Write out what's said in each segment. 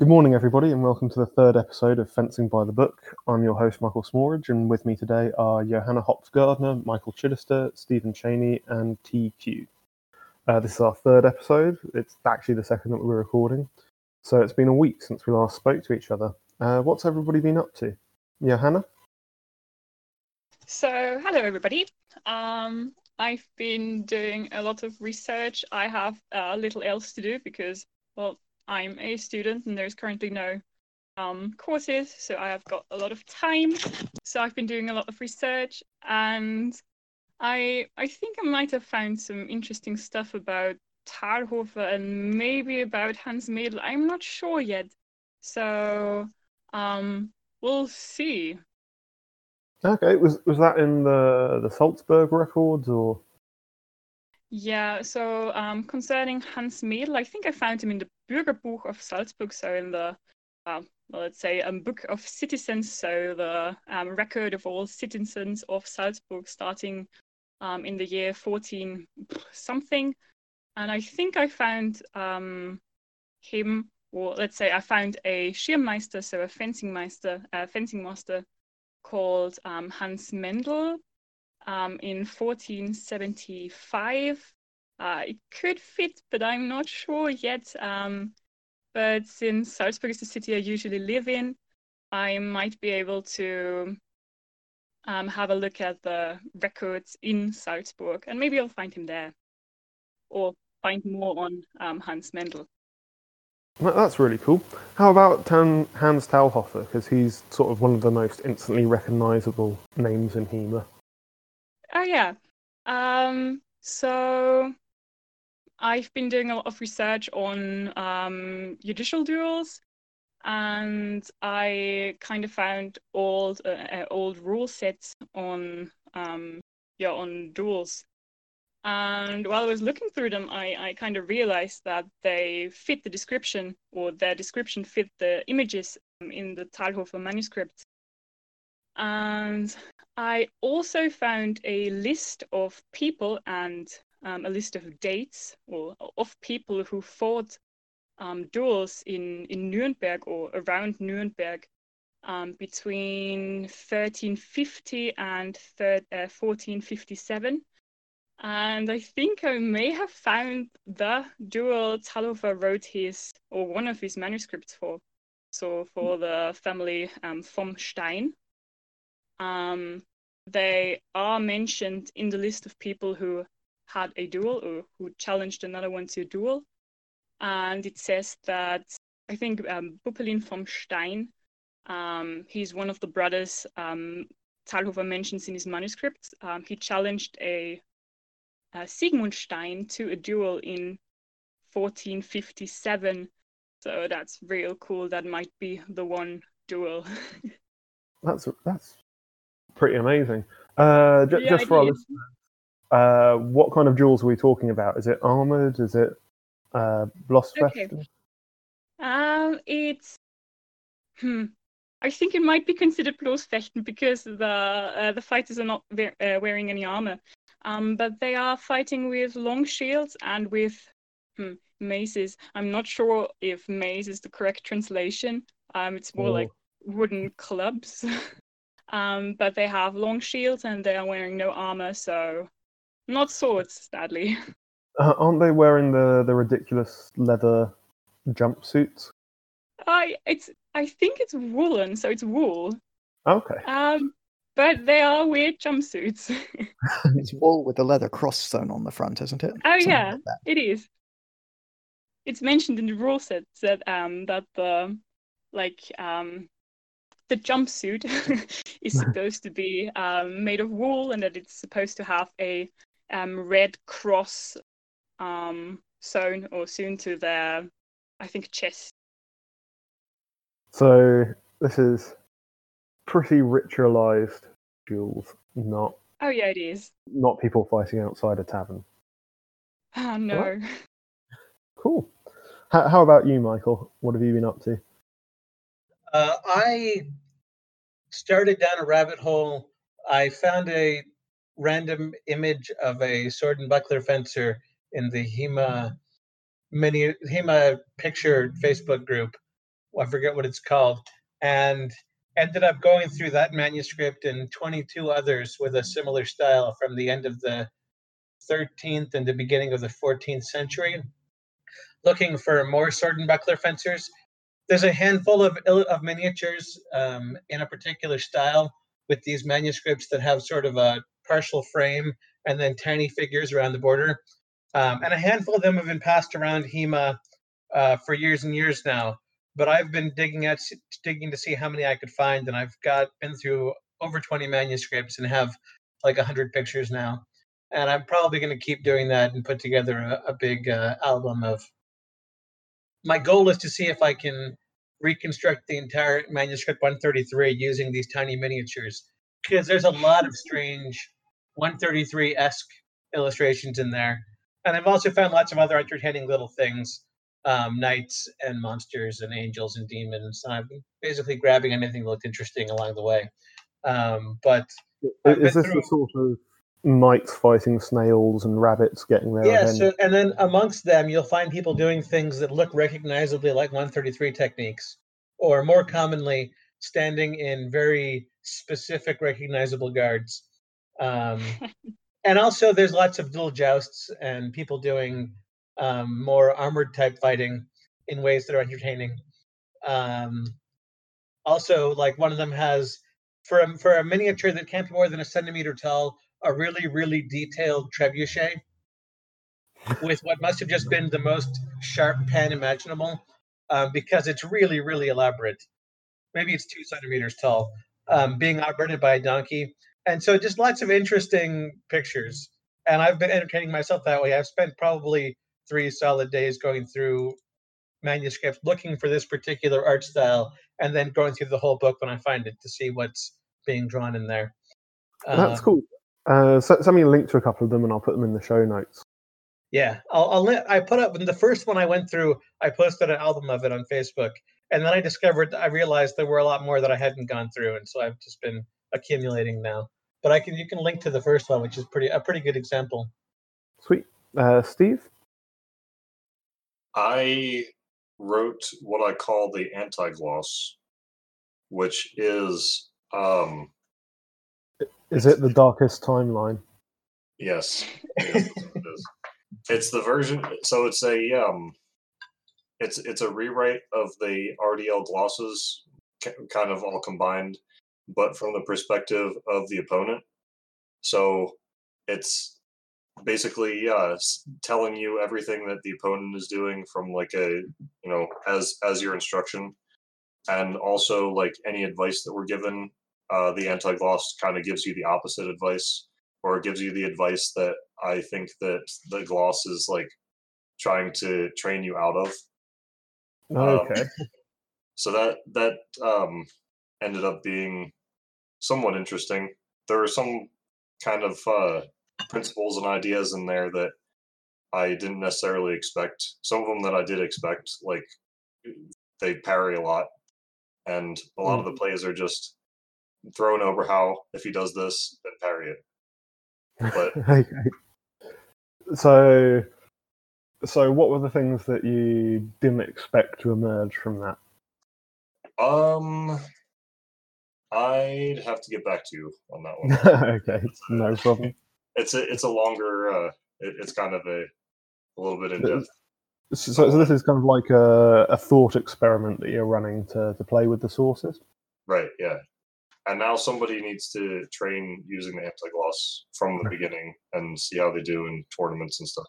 Good morning, everybody, and welcome to the third episode of Fencing by the Book. I'm your host, Michael Smorridge, and with me today are Johanna Hopps Gardner, Michael Chidester, Stephen Cheney, and TQ. Uh, this is our third episode. It's actually the second that we're recording. So it's been a week since we last spoke to each other. Uh, what's everybody been up to? Johanna? So, hello, everybody. Um, I've been doing a lot of research. I have a little else to do because, well, I'm a student and there's currently no um, courses, so I have got a lot of time. So I've been doing a lot of research, and I I think I might have found some interesting stuff about Talhofer and maybe about Hans Medel. I'm not sure yet, so um, we'll see. Okay, was was that in the the Salzburg records or? Yeah, so um, concerning Hans Medel, I think I found him in the Bürgerbuch of Salzburg, so in the, uh, well, let's say, a book of citizens, so the um, record of all citizens of Salzburg starting um, in the year 14 something. And I think I found um, him, or let's say I found a Schirmmeister, so a fencing master, a fencing master called um, Hans Mendel, um, in 1475. Uh, it could fit, but I'm not sure yet. Um, but since Salzburg is the city I usually live in, I might be able to um, have a look at the records in Salzburg, and maybe I'll find him there, or find more on um, Hans Mendel. That's really cool. How about Tan- Hans Talhofer? Because he's sort of one of the most instantly recognizable names in HEMA. Oh yeah. Um, so I've been doing a lot of research on um, judicial duels, and I kind of found old uh, old rule sets on um, yeah on duels. And while I was looking through them, I, I kind of realized that they fit the description, or their description fit the images in the Talhofer manuscript. And I also found a list of people and um, a list of dates or of people who fought um, duels in, in Nuremberg or around Nuremberg um, between 1350 and thir- uh, 1457. And I think I may have found the duel Talhofer wrote his or one of his manuscripts for. So for the family um, vom Stein, um, they are mentioned in the list of people who had a duel or who challenged another one to a duel. And it says that I think um, Buppelin vom Stein, um, he's one of the brothers um, Talhofer mentions in his manuscript. Um, he challenged a, a Sigmund Stein to a duel in 1457. So that's real cool. That might be the one duel. that's that's pretty amazing. Uh, j- yeah, just for our listeners, uh, what kind of jewels are we talking about? Is it armored? Is it uh, Okay. Um, it's hmm. I think it might be considered Bloßfechten because the uh, the fighters are not we- uh, wearing any armor, um, but they are fighting with long shields and with hmm, maces. I'm not sure if mace is the correct translation. Um, it's more oh. like wooden clubs. Um, but they have long shields and they are wearing no armor, so not swords, sadly. Uh, aren't they wearing the, the ridiculous leather jumpsuits? I it's I think it's woolen, so it's wool. Okay. Um, but they are weird jumpsuits. it's wool with a leather cross sewn on the front, isn't it? Oh Something yeah, like it is. It's mentioned in the rule set that um that the like um the jumpsuit is supposed to be um, made of wool and that it's supposed to have a um, red cross um, sewn or sewn to their, I think, chest. So this is pretty ritualized duels, not. Oh yeah, it is. Not people fighting outside a tavern. Oh no. Cool. How, how about you, Michael? What have you been up to? Uh, I started down a rabbit hole. I found a random image of a sword and buckler fencer in the HEMA mini HEMA picture Facebook group well, I forget what it's called, and ended up going through that manuscript and 22 others with a similar style from the end of the 13th and the beginning of the 14th century, looking for more sword and buckler fencers. There's a handful of of miniatures um, in a particular style with these manuscripts that have sort of a partial frame and then tiny figures around the border. Um, and a handful of them have been passed around HEMA uh, for years and years now. But I've been digging at digging to see how many I could find, and I've got been through over 20 manuscripts and have like 100 pictures now. And I'm probably going to keep doing that and put together a, a big uh, album of. My goal is to see if I can reconstruct the entire manuscript 133 using these tiny miniatures because there's a lot of strange 133 esque illustrations in there. And I've also found lots of other entertaining little things um, knights and monsters and angels and demons. And I'm basically grabbing anything that looked interesting along the way. Um, but is this through... the sort of knights fighting snails and rabbits getting there? Yeah, so, and then amongst them, you'll find people doing things that look recognizably like 133 techniques, or more commonly, standing in very specific recognizable guards. Um, and also, there's lots of little jousts and people doing um, more armored type fighting in ways that are entertaining. Um, also, like one of them has for a, for a miniature that can't be more than a centimeter tall, a really really detailed trebuchet with what must have just been the most sharp pen imaginable, uh, because it's really really elaborate. Maybe it's two centimeters tall, um, being operated by a donkey, and so just lots of interesting pictures. And I've been entertaining myself that way. I've spent probably three solid days going through manuscripts looking for this particular art style and then going through the whole book when I find it to see what's being drawn in there. That's um, cool. Uh, so, send me a link to a couple of them and I'll put them in the show notes. Yeah, I'll, I'll I put up the first one I went through. I posted an album of it on Facebook, and then I discovered I realized there were a lot more that I hadn't gone through, and so I've just been accumulating now. But I can you can link to the first one, which is pretty a pretty good example. Sweet, uh, Steve. I wrote what I call the anti-gloss, which is um is it the darkest timeline? Yes, it it's the version so it's a um it's it's a rewrite of the RDL glosses kind of all combined but from the perspective of the opponent. So it's basically yeah telling you everything that the opponent is doing from like a you know as as your instruction and also like any advice that we're given uh, the anti-gloss kind of gives you the opposite advice or gives you the advice that i think that the gloss is like trying to train you out of okay um, so that that um ended up being somewhat interesting there were some kind of uh principles and ideas in there that I didn't necessarily expect. Some of them that I did expect, like they parry a lot, and a lot mm. of the mm. plays are just thrown over how if he does this, then parry it. But okay. so, so what were the things that you didn't expect to emerge from that? Um, I'd have to get back to you on that one. okay, no problem it's a it's a longer. Uh, it, it's kind of a a little bit in depth. So, so this is kind of like a, a thought experiment that you're running to, to play with the sources. Right. Yeah. And now somebody needs to train using the anti-gloss from the beginning and see how they do in tournaments and stuff.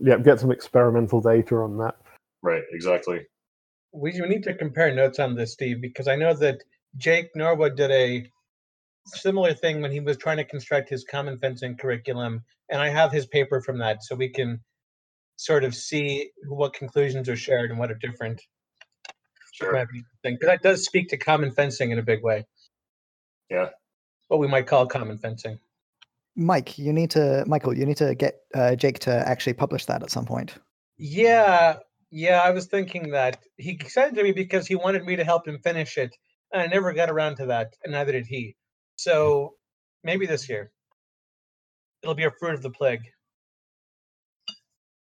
Yeah, get some experimental data on that. Right, exactly. We need to compare notes on this, Steve, because I know that Jake Norwood did a similar thing when he was trying to construct his common fencing curriculum, and I have his paper from that, so we can sort of see what conclusions are shared and what are different. Sure. Because that does speak to common fencing in a big way. Yeah. What we might call common fencing. Mike, you need to, Michael, you need to get uh, Jake to actually publish that at some point. Yeah, yeah, I was thinking that he said to me because he wanted me to help him finish it, and I never got around to that, and neither did he. So maybe this year. It'll be a fruit of the plague.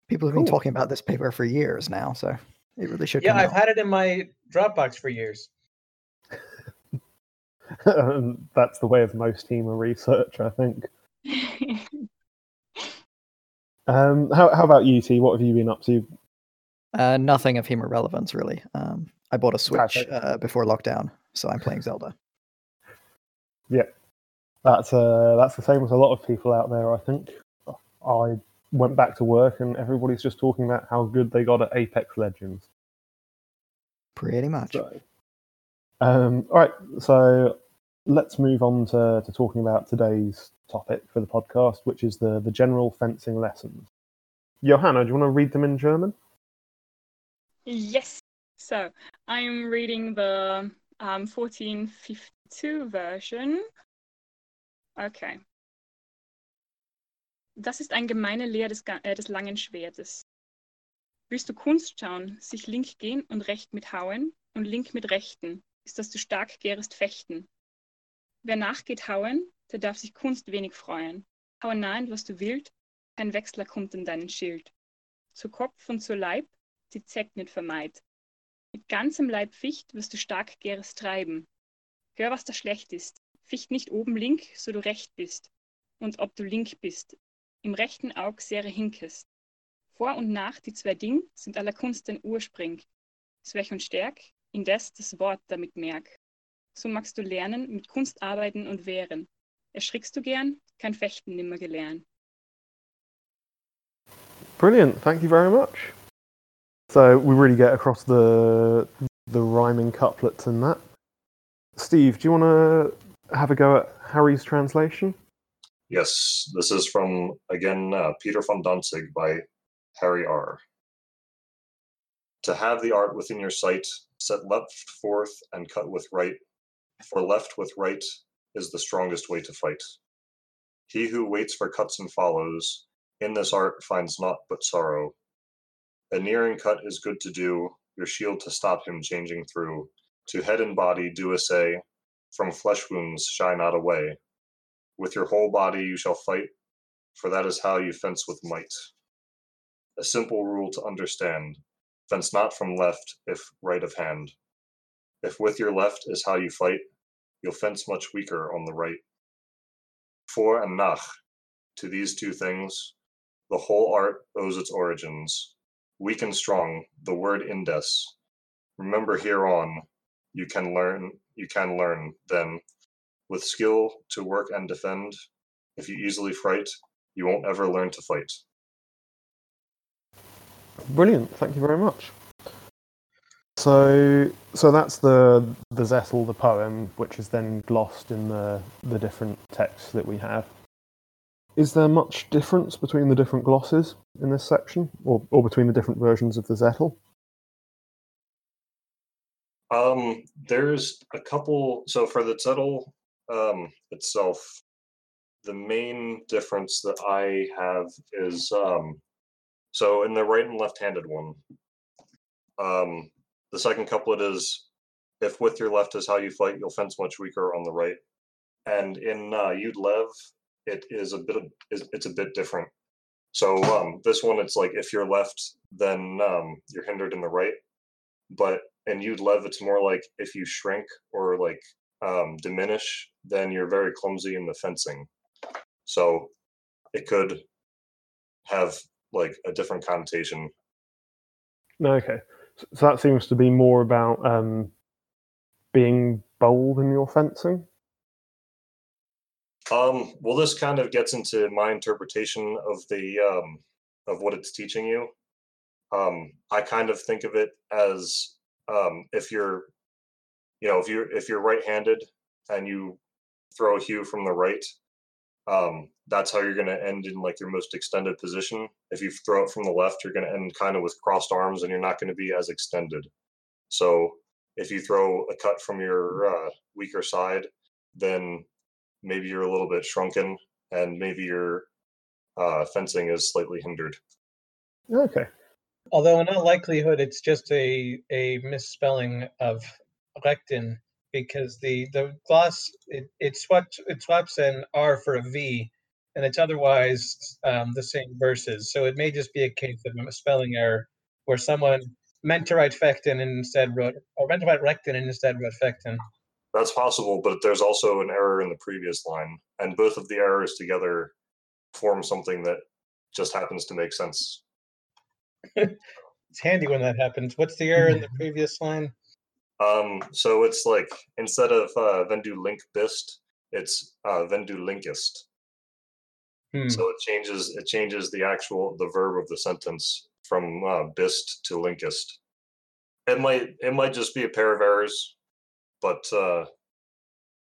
People have been talking about this paper for years now, so It really should. Yeah, come I've out. had it in my Dropbox for years. And That's the way of most HEMA research, I think. Um, how, how about you, T? What have you been up to? Uh, nothing of HEMA relevance, really. Um, I bought a Switch uh, before lockdown, so I'm playing Zelda. Yeah, that's uh, that's the same as a lot of people out there. I think. I went back to work and everybody's just talking about how good they got at Apex Legends. Pretty much. So, um, all right, so let's move on to, to talking about today's topic for the podcast, which is the, the general fencing lessons. Johanna, do you want to read them in German? Yes. So I'm reading the um, 1452 version. Okay. Das ist ein gemeine Lehr des, äh, des langen Schwertes. Willst du Kunst schauen, sich link gehen und recht mit hauen und link mit rechten, ist, dass du stark gärest fechten. Wer nachgeht hauen, der darf sich Kunst wenig freuen. Haue nein, was du willst, kein Wechsler kommt in deinen Schild. Zu Kopf und zu Leib, die Zeck nicht vermeid. Mit ganzem Leib Ficht wirst du stark Gäres treiben. Hör, was da schlecht ist. Ficht nicht oben link, so du recht bist. Und ob du link bist, im rechten Aug sehr hinkest. Vor und nach die zwei Ding sind aller Kunst den Urspring. Schwäch und Stärk, indes das Wort damit merk. So magst du lernen, mit Kunst arbeiten und wehren. Erschrickst du gern, kein Fechten nimmer gelernt. Brilliant, thank you very much. So we really get across the the rhyming couplets in that. Steve, do you want to have a go at Harry's translation? Yes, this is from, again, uh, Peter von Danzig by Harry R. To have the art within your sight, set left forth and cut with right, for left with right is the strongest way to fight. He who waits for cuts and follows, in this art finds naught but sorrow. A nearing cut is good to do, your shield to stop him changing through. To head and body do essay, from flesh wounds shy not away. With your whole body you shall fight, for that is how you fence with might. A simple rule to understand fence not from left, if right of hand. If with your left is how you fight, you'll fence much weaker on the right. For and nach, to these two things, the whole art owes its origins. Weak and strong, the word indes. Remember hereon, you can learn, you can learn, then, with skill to work and defend, if you easily fright, you won't ever learn to fight. Brilliant, thank you very much. So, so that's the the Zettel, the poem, which is then glossed in the the different texts that we have. Is there much difference between the different glosses in this section, or or between the different versions of the Zettel? Um, there's a couple. So for the title um, itself, the main difference that I have is um, so in the right and left-handed one, um, the second couplet is, "If with your left is how you fight, you'll fence much weaker on the right." And in uh, Jud Lew, it is a bit of, it's a bit different. So um, this one, it's like if you're left, then um, you're hindered in the right. But in Jud Lew, it's more like if you shrink or like um, diminish, then you're very clumsy in the fencing. So it could have like a different connotation. Okay. So that seems to be more about um, being bold in your fencing. Um, well, this kind of gets into my interpretation of the um, of what it's teaching you. Um, I kind of think of it as um, if you're, you know, if you're if you're right-handed and you throw a hue from the right, um, that's how you're going to end in like your most extended position. If you throw it from the left, you're going to end kind of with crossed arms, and you're not going to be as extended. So if you throw a cut from your uh, weaker side, then maybe you're a little bit shrunken and maybe your uh, fencing is slightly hindered. Okay. Although in all likelihood, it's just a a misspelling of lectin because the the gloss it it swaps it swaps an R for a V, and it's otherwise um, the same verses. So it may just be a case of a spelling error where someone meant to write fectin and instead wrote, or meant to write rectin and instead wrote fectin. That's possible, but there's also an error in the previous line, and both of the errors together form something that just happens to make sense. It's handy when that happens. What's the error in the previous line? Um, so it's like instead of uh, Vendu link bist, it's uh, Vendu linkist. Hmm. So it changes it changes the actual the verb of the sentence from uh, bist to linkist. It might it might just be a pair of errors, but uh,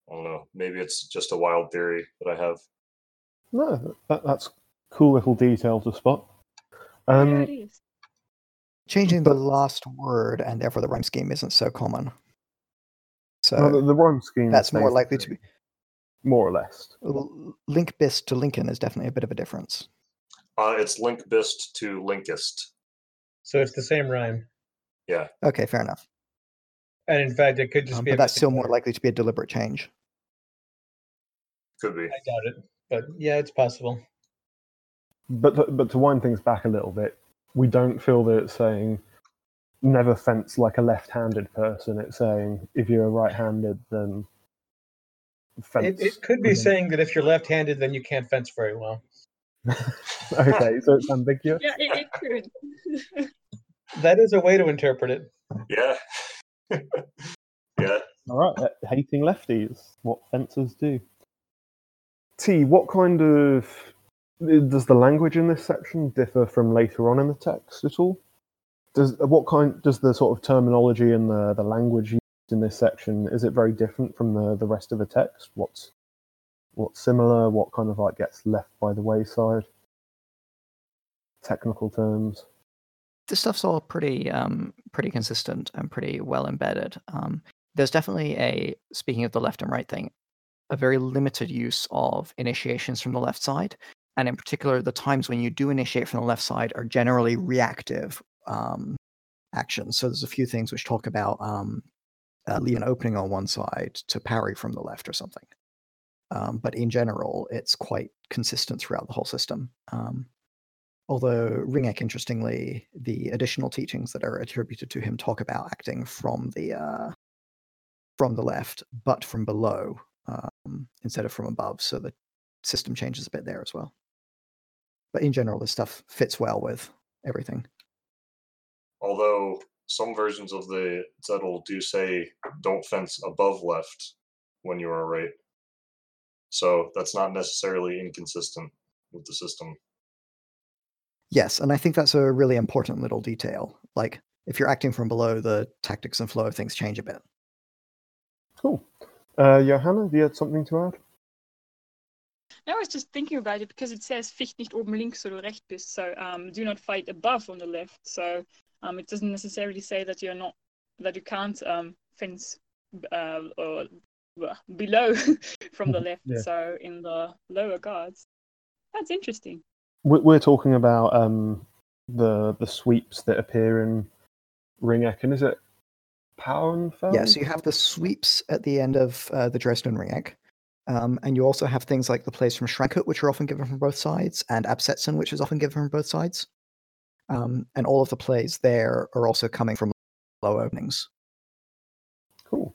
I don't know. Maybe it's just a wild theory that I have. No, that, that's cool little detail to spot. Yeah, Um, it is. Changing the last word and therefore the rhyme scheme isn't so common. So well, the, the rhyme scheme. that's more likely to be. more or less. L- Link bist to Lincoln is definitely a bit of a difference. Uh, it's link bist to linkist. So it's the same rhyme. Yeah. Okay, fair enough. And in fact, it could just Um, be. but a that's still more letter. likely to be a deliberate change. Could be. I doubt it, but yeah, it's possible. But to, but to wind things back a little bit, we don't feel that it's saying never fence like a left-handed person. It's saying if you're a right-handed, then fence. It, it could be saying that if you're left-handed, then you can't fence very well. okay, so it's ambiguous. Yeah, it, it could. That is a way to interpret it. Yeah. yeah. All right, hating lefties. What fences do. T. What kind of does the language in this section differ from later on in the text at all? Does uh, what kind does the sort of terminology and the, the language used in this section is it very different from the, the rest of the text? What's what's similar? What kind of like gets left by the wayside? Technical terms. this stuff's all pretty um pretty consistent and pretty well embedded. Um, there's definitely a speaking of the left and right thing, a very limited use of initiations from the left side, and in particular, the times when you do initiate from the left side are generally reactive um, actions. So there's a few things which talk about um, uh, leave an opening on one side to parry from the left or something. Um, but in general, it's quite consistent throughout the whole system. Um, Although Ringeck, interestingly, the additional teachings that are attributed to him talk about acting from the uh, from the left, but from below um, instead of from above. So the system changes a bit there as well. But in general, this stuff fits well with everything. Although some versions of the Zettel do say don't fence above left when you are right. So that's not necessarily inconsistent with the system. Yes, and I think that's a really important little detail. Like if you're acting from below, the tactics and flow of things change a bit. Cool. Uh, Johanna, do you have something to add? I was just thinking about it because it says ficht nicht oben links oder rechts bist. So um, do not fight above on the left. So um, it doesn't necessarily say that you're not that you can't um, fence uh, or well, below from the left. Yeah. So in the lower guards. That's interesting. We- We're talking about um, the the sweeps that appear in Ring Ecken. Is it Pauenfeld? Yeah, so you have the sweeps at the end of uh, the Dresden Ring Ringeck. Um, and you also have things like the plays from Schrankhut, which are often given from both sides, and Absetzen, which is often given from both sides. Um, and all of the plays there are also coming from low openings. Cool.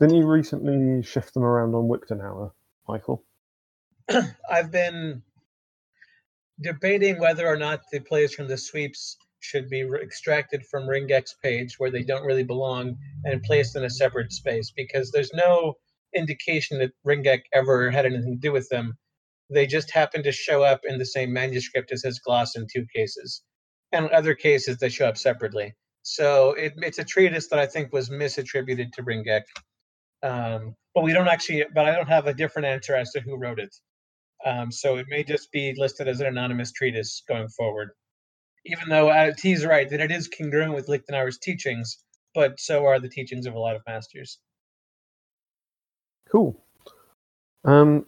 Didn't you recently shift them around on Wiktenauer, Michael? I've been debating whether or not the plays from the sweeps should be re- extracted from Ringeck's page where they don't really belong and placed in a separate space because there's no indication that Ringeck ever had anything to do with them. They just happen to show up in the same manuscript as his gloss in two cases. And other cases, they show up separately. So it, it's a treatise that I think was misattributed to Ringeck. Um, but we don't actually, but I don't have a different answer as to who wrote it. Um, so it may just be listed as an anonymous treatise going forward. Even though uh, T's right that it is congruent with Lichtenauer's teachings, but so are the teachings of a lot of masters. Cool. Um,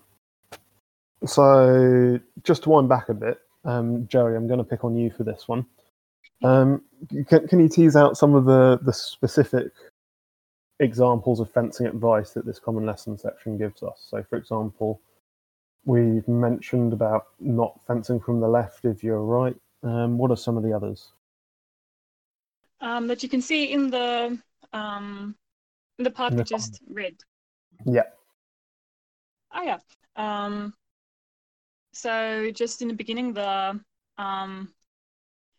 so just to wind back a bit, um, Joey, I'm going to pick on you for this one. Um, can, can you tease out some of the, the specific examples of fencing advice that this common lesson section gives us? So, for example, we've mentioned about not fencing from the left if you're right. Um, what are some of the others? Um, that you can see in the um, in the part In the which is red. Yeah. Oh yeah. Um, so just in the beginning, the um,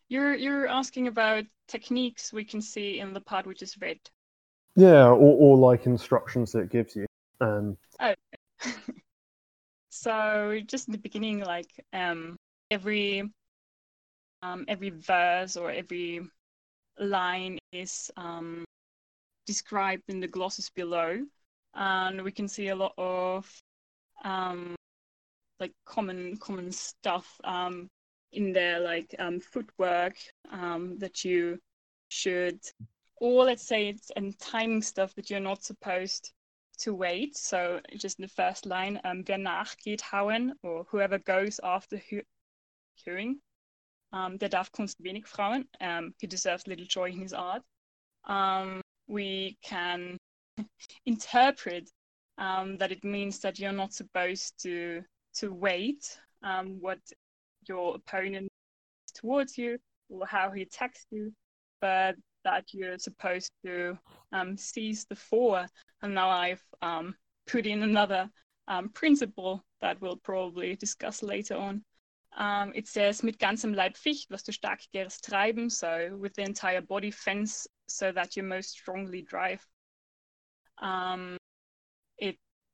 you're you're asking about techniques we can see in the part which is red. Yeah, or, or like instructions that it gives you. Um, so just in the beginning, like um, every um, every verse or every line is um, described in the glosses below, and we can see a lot of um, like common common stuff um, in there, like um, footwork um, that you should, or let's say it's and timing stuff that you're not supposed to wait. So just in the first line, um, wer nachgeht hauen, or whoever goes after hu- hewing, um, der darf Kunst wenig Frauen. Um, he deserves little joy in his art. Um, we can interpret um, that it means that you're not supposed to to wait um, what your opponent towards you or how he attacks you, but that you're supposed to um, seize the Vor. And now I've um, put in another um, principle that we'll probably discuss later on. Um, it says mit ganzem Leib Ficht, was du stark gärst treiben, so with the entire body fence, so that you most strongly drive.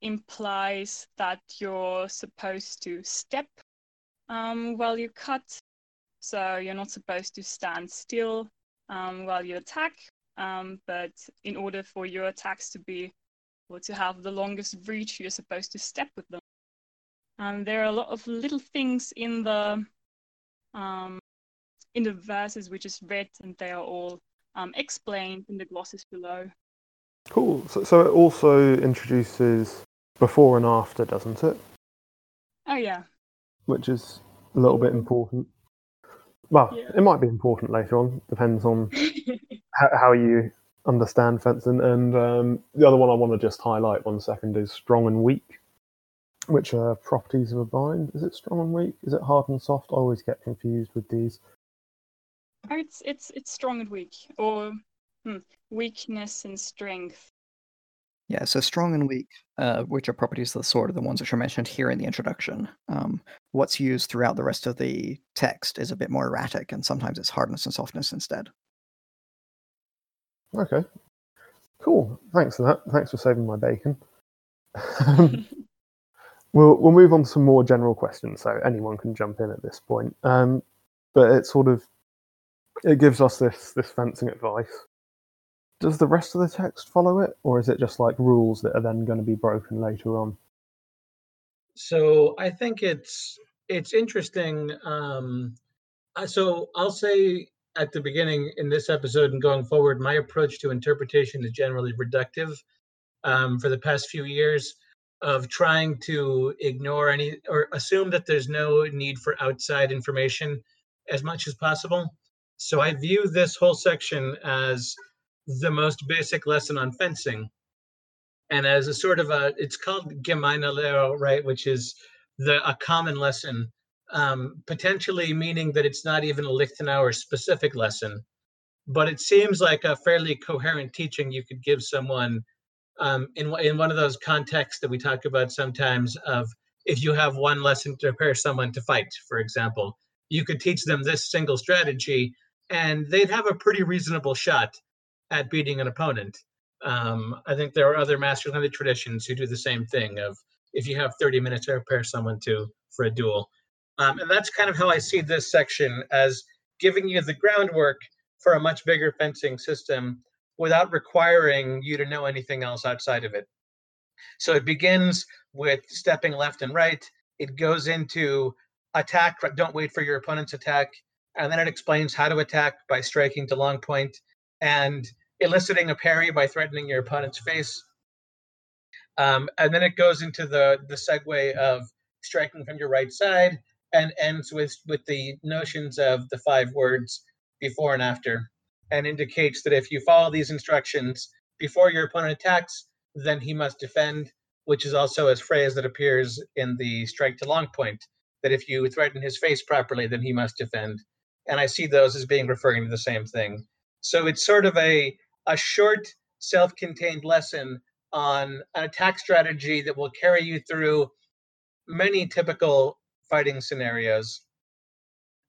Um, implies that you're supposed to step um, while you cut, so you're not supposed to stand still um, while you attack. Um, but in order for your attacks to be or to have the longest reach, you're supposed to step with them. And there are a lot of little things in the um, in the verses which is read, and they are all um, explained in the glosses below. cool. So, so it also introduces before and after, doesn't it? Oh yeah, Which is a little bit important. Well, Yeah. it might be important later on. Depends on how, how you understand fencing. And um, the other one I want to just highlight one second is strong and weak, which are properties of a bind. Is it strong and weak? Is it hard and soft? I always get confused with these. Oh, it's it's it's strong and weak, or hmm, weakness and strength. Yeah, so strong and weak, uh, which are properties of the sword, are the ones which are mentioned here in the introduction. Um, what's used throughout the rest of the text is a bit more erratic, and sometimes it's hardness and softness instead. Okay. Cool. Thanks for that. Thanks for saving my bacon. We'll we'll move on to some more general questions, so anyone can jump in at this point. Um, but it sort of it gives us this this fencing advice. Does the rest of the text follow it, or is it just like rules that are then going to be broken later on? So I think it's it's interesting. Um, uh, so I'll say at the beginning in this episode and going forward, my approach to interpretation is generally reductive. Um, for the past few years, of trying to ignore any or assume that there's no need for outside information as much as possible. So I view this whole section as the most basic lesson on fencing. And as a sort of a it's called gemeine Lehre, right which is the a common lesson um, potentially meaning that it's not even a lichtenauer specific lesson but it seems like a fairly coherent teaching you could give someone um, in, in one of those contexts that we talk about sometimes of if you have one lesson to prepare someone to fight for example you could teach them this single strategy and they'd have a pretty reasonable shot at beating an opponent um, I think there are other masculinity traditions who do the same thing of if you have 30 minutes to prepare someone to for a duel. Um, and that's kind of how I see this section as giving you the groundwork for a much bigger fencing system without requiring you to know anything else outside of it. So it begins with stepping left and right. It goes into attack, don't wait for your opponent's attack. And then it explains how to attack by striking to long point and eliciting a parry by threatening your opponent's face. Um, and then it goes into the the segue of striking from your right side and ends with with the notions of the five words before and after and indicates that if you follow these instructions before your opponent attacks, then he must defend, which is also a phrase that appears in the strike to long point, that if you threaten his face properly, then he must defend. And I see those as being referring to the same thing. So it's sort of a a short, self-contained lesson on an attack strategy that will carry you through many typical fighting scenarios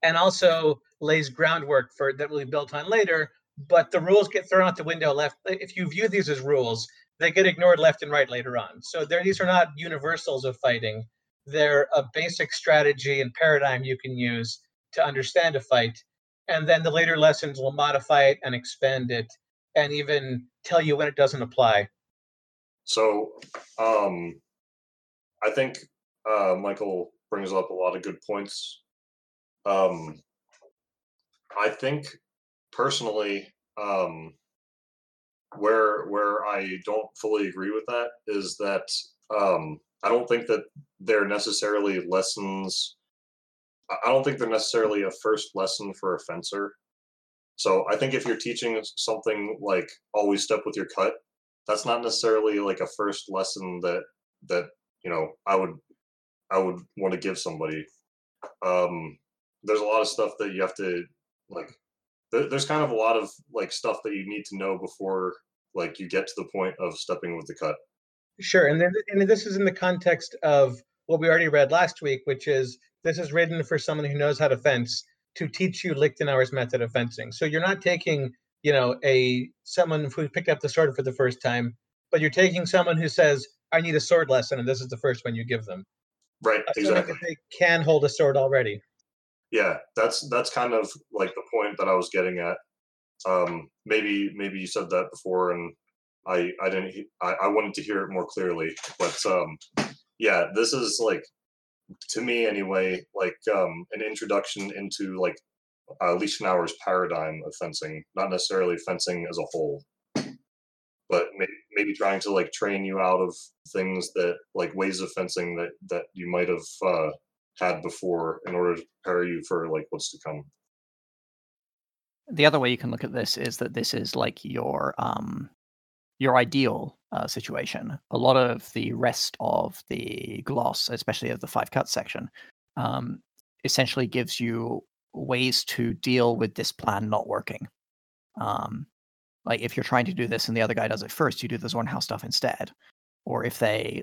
and also lays groundwork for that will be built on later but the rules get thrown out the window left if you view these as rules they get ignored left and right later on. So these are not universals of fighting. They're a basic strategy and paradigm you can use to understand a fight and then the later lessons will modify it and expand it and even tell you when it doesn't apply. So um i think uh michael brings up a lot of good points. Um i think personally um where where i don't fully agree with that is that um i don't think that they're necessarily lessons i don't think they're necessarily a first lesson for a fencer. So i think if you're teaching something like always step with your cut that's not necessarily like a first lesson that that you know i would i would want to give somebody. Um there's a lot of stuff that you have to like there's kind of a lot of like stuff that you need to know before like you get to the point of stepping with the cut. Sure and then and this is in the context of what we already read last week which is this is written for someone who knows how to fence to teach you lichtenauer's method of fencing. So you're not taking you know a someone who picked up the sword for the first time but you're taking someone who says i need a sword lesson and this is the first one you give them. Right exactly. they can hold a sword already. Yeah that's that's kind of like the point that i was getting at. Um maybe maybe you said that before and i i didn't i, I wanted to hear it more clearly but um yeah this is like to me anyway like um an introduction into like uh, Lichtenauer's paradigm of fencing, not necessarily fencing as a whole, but maybe, maybe trying to like train you out of things that like ways of fencing that that you might have uh, had before in order to prepare you for like what's to come. The other way you can look at this is that this is like your um your ideal uh, situation. A lot of the rest of the gloss, especially of the five cut section, um, essentially gives you ways to deal with this plan not working. Um, like if you're trying to do this and the other guy does it first, you do the Zornhaus stuff instead. Or if they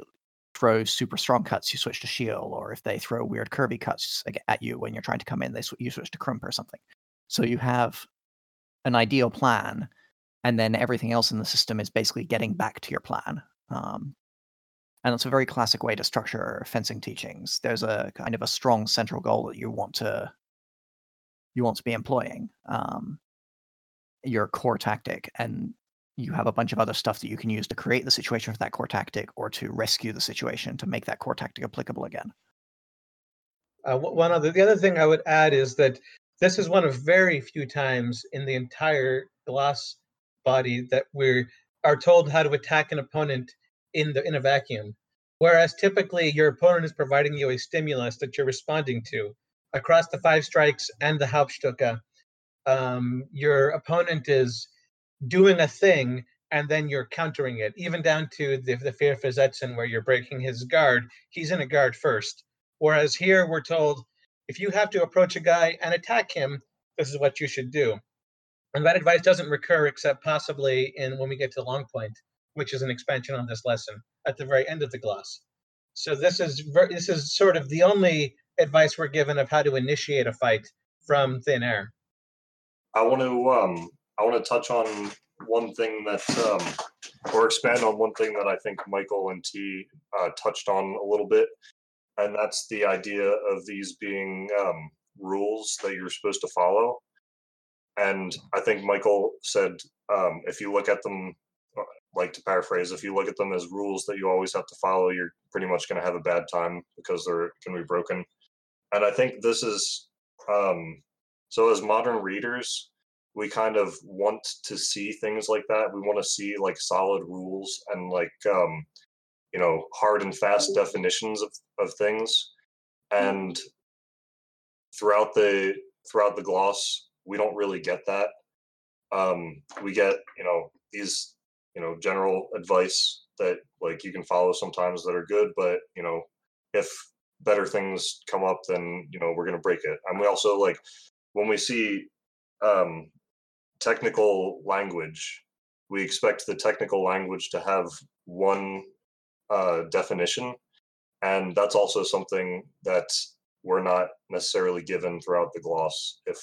throw super strong cuts, you switch to shield. Or if they throw weird curvy cuts at you when you're trying to come in, they sw- you switch to Krump or something. So you have an ideal plan, and then everything else in the system is basically getting back to your plan. Um, and it's a very classic way to structure fencing teachings. There's a kind of a strong central goal that you want to you want to be employing um, your core tactic and you have a bunch of other stuff that you can use to create the situation for that core tactic or to rescue the situation to make that core tactic applicable again uh, one other the other thing i would add is that this is one of very few times in the entire gloss body that we are told how to attack an opponent in the in a vacuum whereas typically your opponent is providing you a stimulus that you're responding to across the five strikes and the Hauptstücke, um, your opponent is doing a thing and then you're countering it, even down to the, the Vierversetzen where you're breaking his guard. He's in a guard first. Whereas here we're told if you have to approach a guy and attack him, this is what you should do. And that advice doesn't recur except possibly in when we get to the Long Point, which is an expansion on this lesson at the very end of the gloss. So this is this is sort of the only advice we're given of how to initiate a fight from thin air. I want to um, I want to touch on one thing that um, or expand on one thing that I think Michael and T uh, touched on a little bit, and that's the idea of these being um, rules that you're supposed to follow. And I think Michael said um, if you look at them, uh, like to paraphrase, if you look at them as rules that you always have to follow, you're pretty much going to have a bad time because they're going to be broken and I think this is um, so as modern readers, we kind of want to see things like that. We want to see like solid rules and like um, you know hard and fast definitions of, of things. And throughout the throughout the gloss, we don't really get that. Um, we get you know these you know general advice that like you can follow sometimes that are good, but you know if better things come up, then you know we're gonna break it. And we also like when we see um, technical language, we expect the technical language to have one uh, definition, and that's also something that we're not necessarily given throughout the gloss. If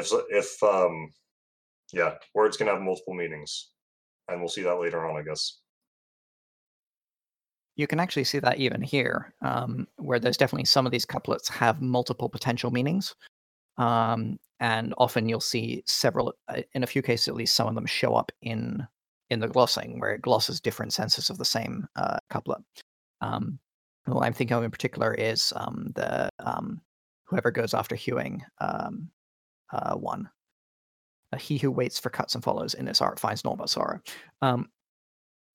if if um, yeah, words can have multiple meanings, and we'll see that later on, I guess. You can actually see that even here, um, where there's definitely some of these couplets have multiple potential meanings. Um, and often you'll see several, uh, in a few cases at least, some of them show up in in the glossing, where it glosses different senses of the same uh, couplet. Um, what I'm thinking of in particular is um, the um, whoever goes after hewing um, uh, one. Uh, he who waits for cuts and follows in this art finds naught but sorrow. Um,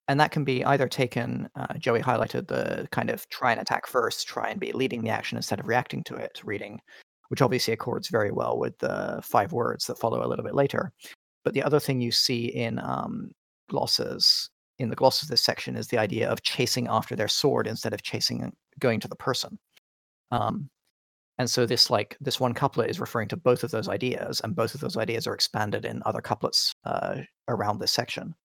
and that can be either taken uh, joey highlighted the kind of try and attack first try and be leading the action instead of reacting to it reading which obviously accords very well with the five words that follow a little bit later but the other thing you see in um, glosses in the glosses this section is the idea of chasing after their sword instead of chasing going to the person um, and so this like this one couplet is referring to both of those ideas and both of those ideas are expanded in other couplets uh, around this section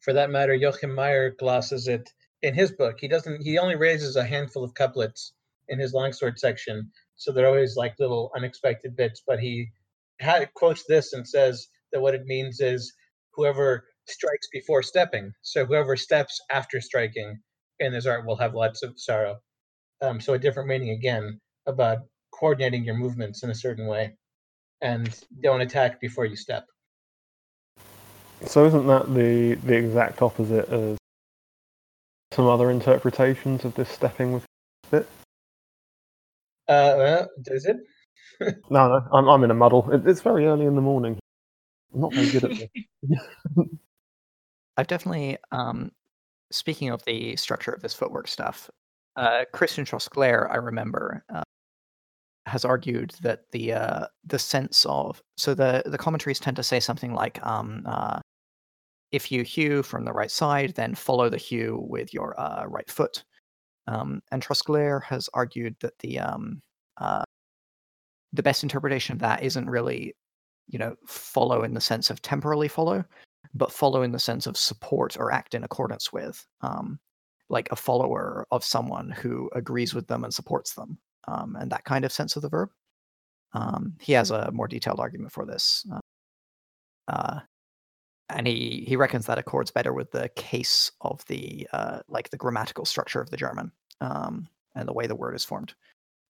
for that matter, Joachim Meyer glosses it in his book. He doesn't. He only raises a handful of couplets in his longsword section, so they're always like little unexpected bits. But he quotes this and says that what it means is whoever strikes before stepping. So whoever steps after striking in his art will have lots of sorrow. Um, so a different meaning again about coordinating your movements in a certain way, and don't attack before you step. So isn't that the the exact opposite of some other interpretations of this stepping with bit? Uh, well, is it? no, no, I'm I'm in a muddle. It, it's very early in the morning. I'm not very good at this. I've definitely, um, speaking of the structure of this footwork stuff, uh, Christian Trosclair, I remember, uh, has argued that the uh, the sense of so the the commentaries tend to say something like um, uh, if you hew from the right side, then follow the hew with your uh, right foot. Um, and Trosclair has argued that the um, uh, the best interpretation of that isn't really, you know, follow in the sense of temporally follow, but follow in the sense of support or act in accordance with, um, like a follower of someone who agrees with them and supports them, um, and that kind of sense of the verb. Um, he has a more detailed argument for this. Uh, uh and he he reckons that accords better with the case of the uh, like the grammatical structure of the German um, and the way the word is formed.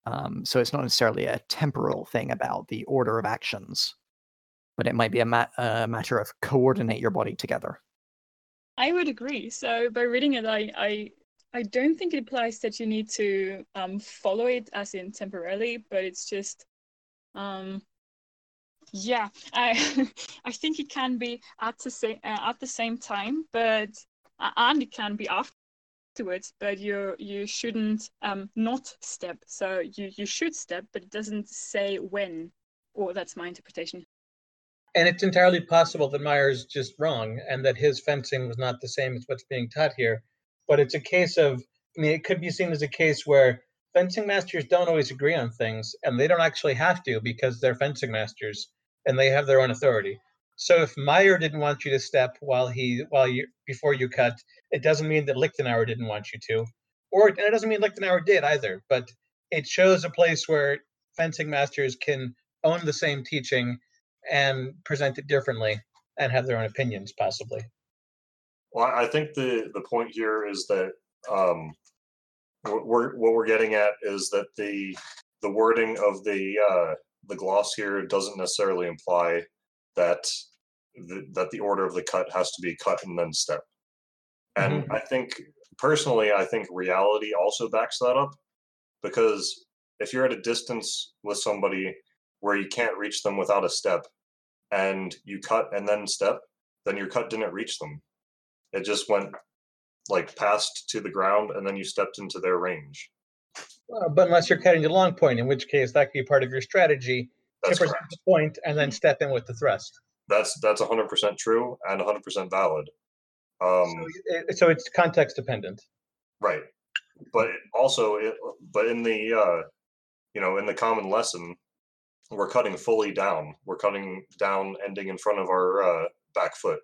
Um, so it's not necessarily a temporal thing about the order of actions, but it might be a, ma- a matter of coordinate your body together. I would agree. So by reading it, I I, I don't think it implies that you need to um, follow it as in temporarily, but it's just um, yeah, I I think it can be at the same uh, at the same time, but uh, and it can be afterwards. But you you shouldn't um not step. So you you should step, but it doesn't say when. Or that's my interpretation. And it's entirely possible that Meyer's just wrong, and that his fencing was not the same as what's being taught here. But it's a case of I mean, it could be seen as a case where fencing masters don't always agree on things, and they don't actually have to because they're fencing masters and they have their own authority. So if Meyer didn't want you to step while he while you before you cut, it doesn't mean that Lichtenauer didn't want you to, or and it doesn't mean Lichtenauer did either. But it shows a place where fencing masters can own the same teaching and present it differently and have their own opinions, possibly. Well, I think the the point here is that um, we're, what we're getting at is that the the wording of the uh, the gloss here doesn't necessarily imply that the, that the order of the cut has to be cut and then step. And mm-hmm. I think personally, I think reality also backs that up because if you're at a distance with somebody where you can't reach them without a step and you cut and then step, then your cut didn't reach them. It just went like past to the ground and then you stepped into their range. Uh, but unless you're cutting the long point, in which case that could be part of your strategy that's to present the point and then step in with the thrust. That's that's 100% true and 100% valid. Um, so, it, so it's context dependent, right? But also, it, but in the uh, you know in the common lesson, we're cutting fully down. We're cutting down, ending in front of our uh, back foot.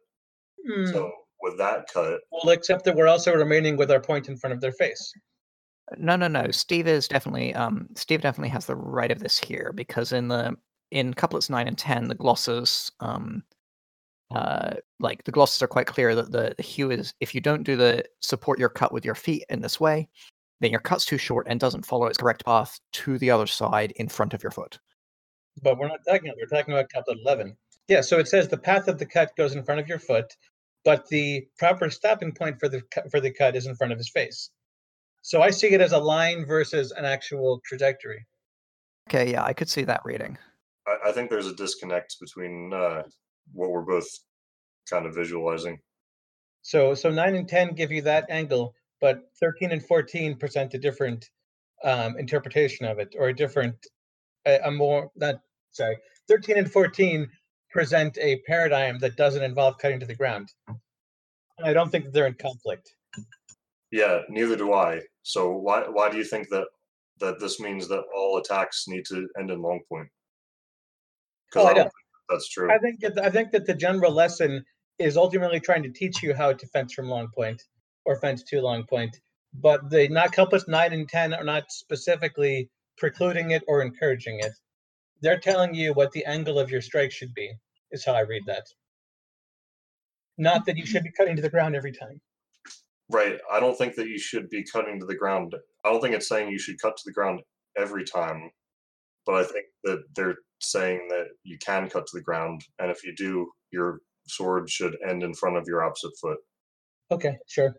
Hmm. So with that cut, Well, except that we're also remaining with our point in front of their face. No, no, no. Steve is definitely um Steve definitely has the right of this here because in the in couplets nine and ten, the glosses um uh like the glosses are quite clear that the, the hew is if you don't do the support your cut with your feet in this way, then your cut's too short and doesn't follow its correct path to the other side in front of your foot. But we're not talking about, we're talking about couplet 11. Yeah, so it says the path of the cut goes in front of your foot, but the proper stopping point for the cut, for the cut is in front of his face. So I see it as a line versus an actual trajectory. Okay, yeah, I could see that reading. I, I think there's a disconnect between uh, what we're both kind of visualizing. So so 9 and 10 give you that angle, but 13 and 14 present a different um, interpretation of it or a different a, a more not sorry 13 and 14 present a paradigm that doesn't involve cutting to the ground i don't think that they're in conflict Yeah, neither do I. So why why do you think that that this means that all attacks need to end in long point? Because Oh, I I don't that's true. i think that i think that the general lesson is ultimately trying to teach you how to fence from long point or fence to long point but the not compass 9 and 10 are not specifically precluding it or encouraging it they're telling you what the angle of your strike should be is how i read that not that you should be cutting to the ground every time Right. I don't think that you should be cutting to the ground. I don't think it's saying you should cut to the ground every time, but I think that they're saying that you can cut to the ground, and if you do, your sword should end in front of your opposite foot. okay sure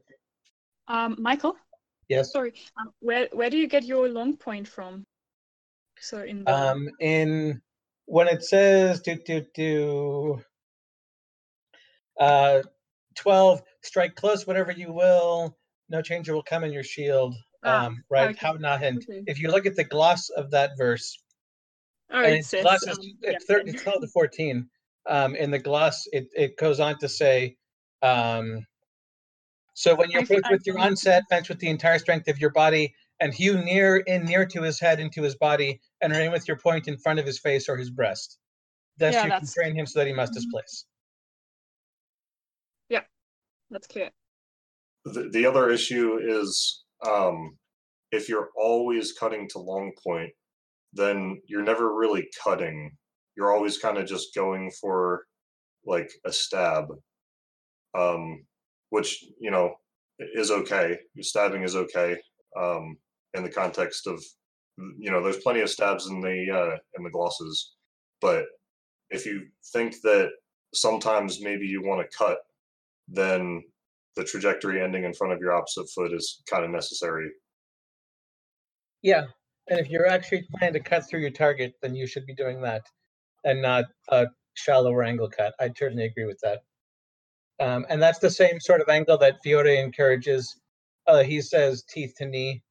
Um, Michael, yes sorry. Um, where where do you get your long point from? So in the um in when it says do do do uh 12 strike close whatever you will no changer will come in your shield Ah, um right? okay, how not hint. okay. if you look at the gloss of that verse and it's says, gloss is um, it's, yeah, thir- it's 12 to 14 um in the gloss it, it goes on to say um so when you approach with your onset fence with the entire strength of your body and hew near in near to his head into his body and remain with your point in front of his face or his breast thus Yeah, you can that's- train him so that he must displace. Yeah, That's clear. The, the other issue is um, if you're always cutting to long point, then you're never really cutting. You're always kind of just going for like a stab, um, which you know is okay. Stabbing is okay um, in the context of you know there's plenty of stabs in the uh, in the glosses, but if you think that sometimes maybe you want to cut, then the trajectory ending in front of your opposite foot is kind of necessary. yeah and if you're actually planning to cut through your target then you should be doing that and not a shallower angle cut. I certainly agree with that. Um, and that's the same sort of angle that fiore encourages. Uh, he says teeth to knee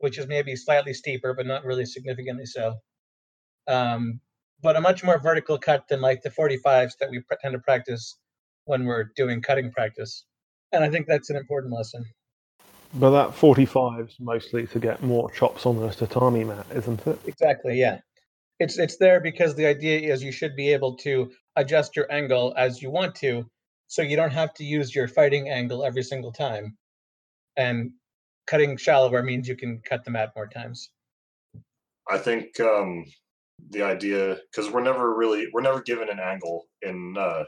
which is maybe slightly steeper but not really significantly so um, but a much more vertical cut than like the 45s that we tend to practice when we're doing cutting practice and i think that's an important lesson But that 45's mostly to get more chops on the tatami mat, isn't it? Exactly, yeah. It's it's there because the idea is you should be able to adjust your angle as you want to, so you don't have to use your fighting angle every single time. And cutting shallower means you can cut the mat more times. I think um, the idea because we're never really we're never given an angle in uh,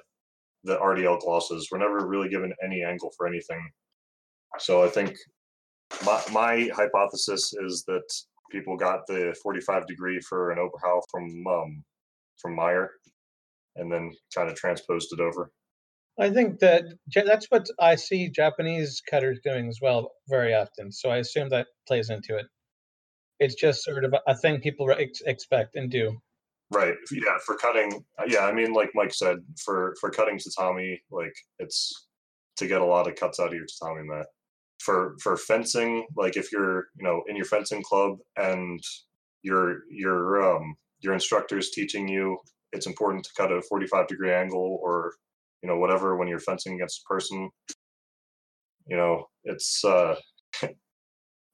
the RDL glosses. We're never really given any angle for anything. So I think my my hypothesis is that people got the 45 degree for an Oberhau from um, from Meyer, and then kind of transposed it over. I think that that's what I see Japanese cutters doing as well very often. So I assume that plays into it. It's just sort of a- thing people ex- expect and do. Right. Yeah. For cutting. uh, Yeah. I mean, like Mike said, for for cutting tatami, like it's to get a lot of cuts out of your tatami mat. For for fencing, like if you're you know in your fencing club and your your um your instructor is teaching you it's important to cut a 45 degree angle or you know whatever when you're fencing against a person you know it's uh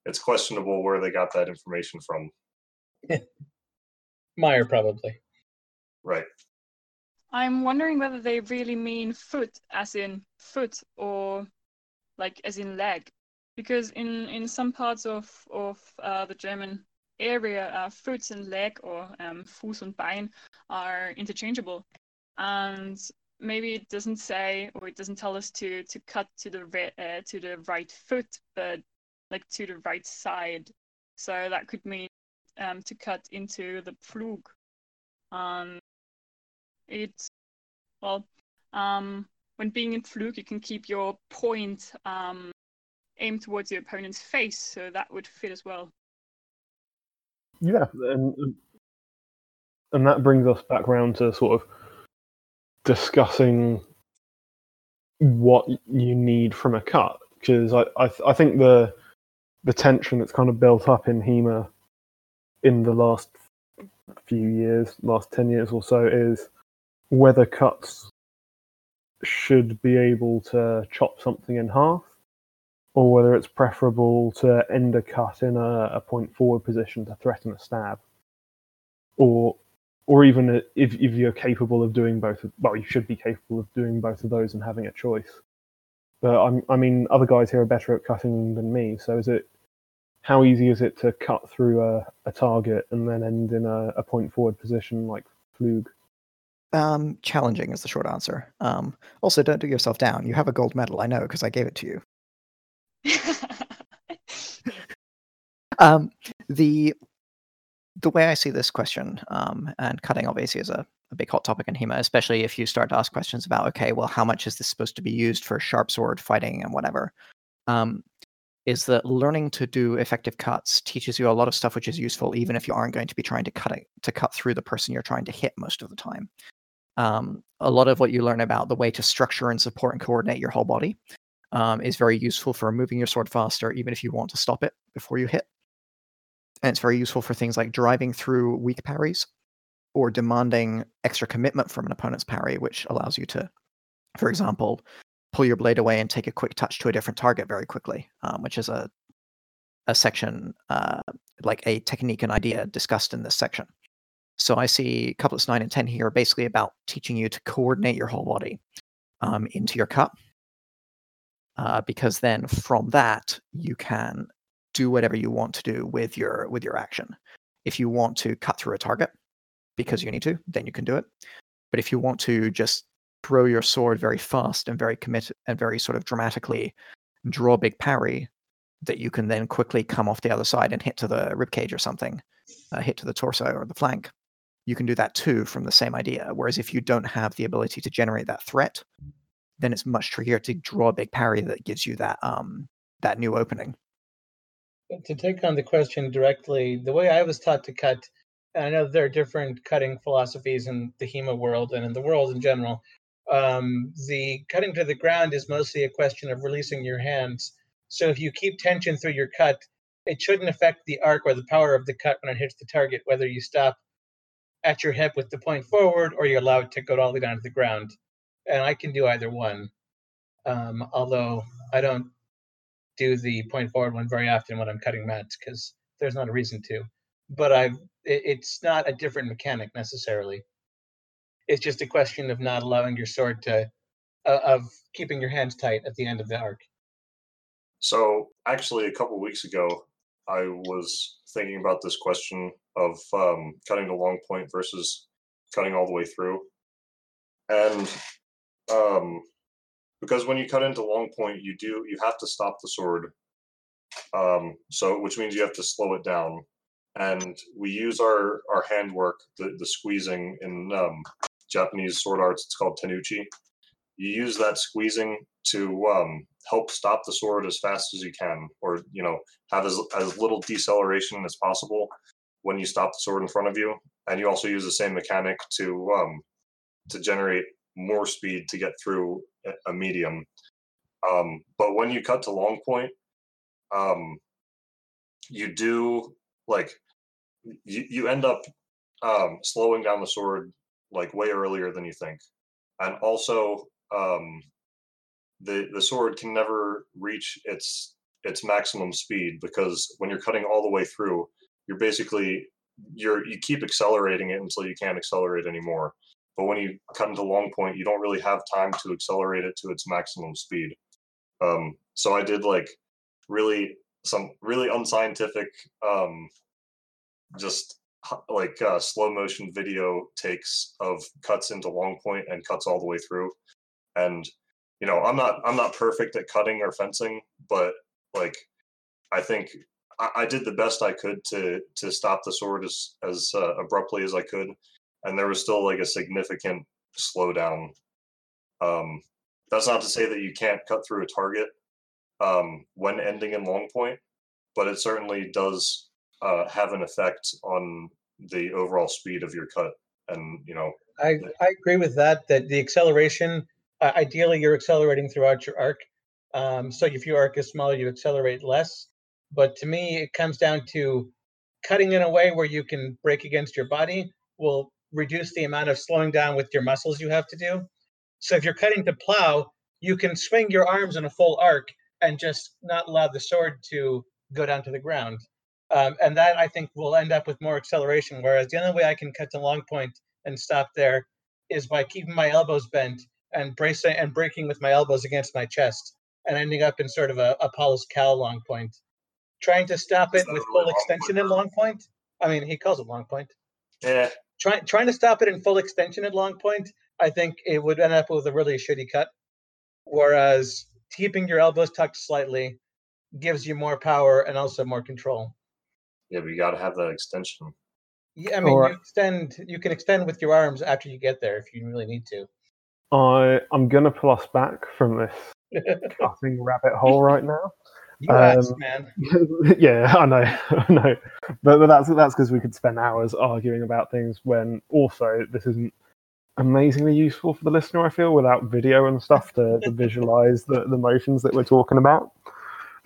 it's questionable where they got that information from Meyer probably. Right. I'm wondering whether they really mean foot as in foot or like as in leg. Because in, in some parts of, of uh, the German area, uh, foot and leg or um, Fuß und Bein are interchangeable. And maybe it doesn't say or it doesn't tell us to to cut to the re- uh, to the right foot, but like to the right side. So that could mean um, to cut into the Pflug. Um, it's well, um, when being in Pflug, you can keep your point um, aimed towards your opponent's face, so that would fit as well. Yeah, and and that brings us back around to sort of discussing what you need from a cut because I, I I think the the tension that's kind of built up in HEMA in the last few years, last ten years or so, is whether cuts should be able to chop something in half, or whether it's preferable to end a cut in a, a point forward position to threaten a stab, or or even if, if you're capable of doing both. Well, you should be capable of doing both of those and having a choice. But I'm, I mean, other guys here are better at cutting than me. So is it? How easy is it to cut through a, a target and then end in a, a point forward position like Pflug? Um, challenging is the short answer. Um, also, don't do yourself down. You have a gold medal, I know, because I gave it to you. Um, the the way I see this question, um, and cutting obviously is a, a big hot topic in HEMA, especially if you start to ask questions about, okay, well, how much is this supposed to be used for sharp sword fighting and whatever, um, is that learning to do effective cuts teaches you a lot of stuff which is useful, even if you aren't going to be trying to cut it to cut through the person you're trying to hit most of the time. Um, a lot of what you learn about the way to structure and support and coordinate your whole body um, is very useful for moving your sword faster, even if you want to stop it before you hit and it's very useful for things like driving through weak parries or demanding extra commitment from an opponent's parry, which allows you to, for example, pull your blade away and take a quick touch to a different target very quickly, um, which is a a section uh, like a technique and idea discussed in this section. So I see couplets nine and ten here basically about teaching you to coordinate your whole body um, into your cut, uh, because then from that you can do whatever you want to do with your with your action. If you want to cut through a target because you need to, then you can do it. But if you want to just throw your sword very fast and very committed and very sort of dramatically draw a big parry that you can then quickly come off the other side and hit to the ribcage or something, uh, hit to the torso or the flank, you can do that too from the same idea. Whereas if you don't have the ability to generate that threat, then it's much trickier to draw a big parry that gives you that um that new opening to take on the question directly, the way I was taught to cut, and I know there are different cutting philosophies in the HEMA world and in the world in general. Um, the cutting to the ground is mostly a question of releasing your hands. So if you keep tension through your cut, it shouldn't affect the arc or the power of the cut when it hits the target, whether you stop at your hip with the point forward or you're allowed to go all the way down to the ground. And I can do either one. Um, although I don't do the point forward one very often when I'm cutting mats because there's not a reason to. But I, it, it's not a different mechanic necessarily. It's just a question of not allowing your sword to, uh, of keeping your hands tight at the end of the arc. So actually, a couple weeks ago, I was thinking about this question of um, cutting the long point versus cutting all the way through, and um, because when you cut into long point, you do you have to stop the sword. Um, so which means you have to slow it down, and we use our our handwork, the the squeezing in um, Japanese sword arts. It's called tenouchi. You use that squeezing to um, help stop the sword as fast as you can, or you know have as as little deceleration as possible when you stop the sword in front of you. And you also use the same mechanic to um, to generate more speed to get through a medium. Um, but when you cut to long point, um, you do like you, you end up um, slowing down the sword like way earlier than you think, and also um, the the sword can never reach its its maximum speed because when you're cutting all the way through, you're basically you're you keep accelerating it until you can't accelerate anymore. But when you cut into long point, you don't really have time to accelerate it to its maximum speed. Um, so I did like really some really unscientific, um, just like uh, slow motion video takes of cuts into long point and cuts all the way through. And you know, I'm not I'm not perfect at cutting or fencing, but like I think I, did the best I could to to stop the sword as as uh, abruptly as I could, and there was still like a significant slowdown. Um, that's not to say that you can't cut through a target um, when ending in long point, but it certainly does uh, have an effect on the overall speed of your cut. And you know, I I agree with that. That the acceleration, uh, ideally, you're accelerating throughout your arc. Um, so if your arc is smaller, you accelerate less. But to me, it comes down to cutting in a way where you can break against your body will reduce the amount of slowing down with your muscles you have to do. So if you're cutting to plow, you can swing your arms in a full arc and just not allow the sword to go down to the ground. Um, and that I think will end up with more acceleration. Whereas the only way I can cut to long point and stop there is by keeping my elbows bent and bracing and breaking with my elbows against my chest and ending up in sort of a Apollo's cow long point. Trying to stop it with full extension in long point. I mean, he calls it long point. Yeah. Trying trying to stop it in full extension at long point, I think it would end up with a really shitty cut. Whereas keeping your elbows tucked slightly gives you more power and also more control. Yeah, but you got to have that extension. Yeah, I mean, you extend. You can extend with your arms after you get there if you really need to. I I'm gonna pull us back from this cutting rabbit hole right now. Asked, man. yeah, I know, I know, but, but that's that's because we could spend hours arguing about things when also this isn't amazingly useful for the listener. I feel without video and stuff to, to visualize the, the motions that we're talking about.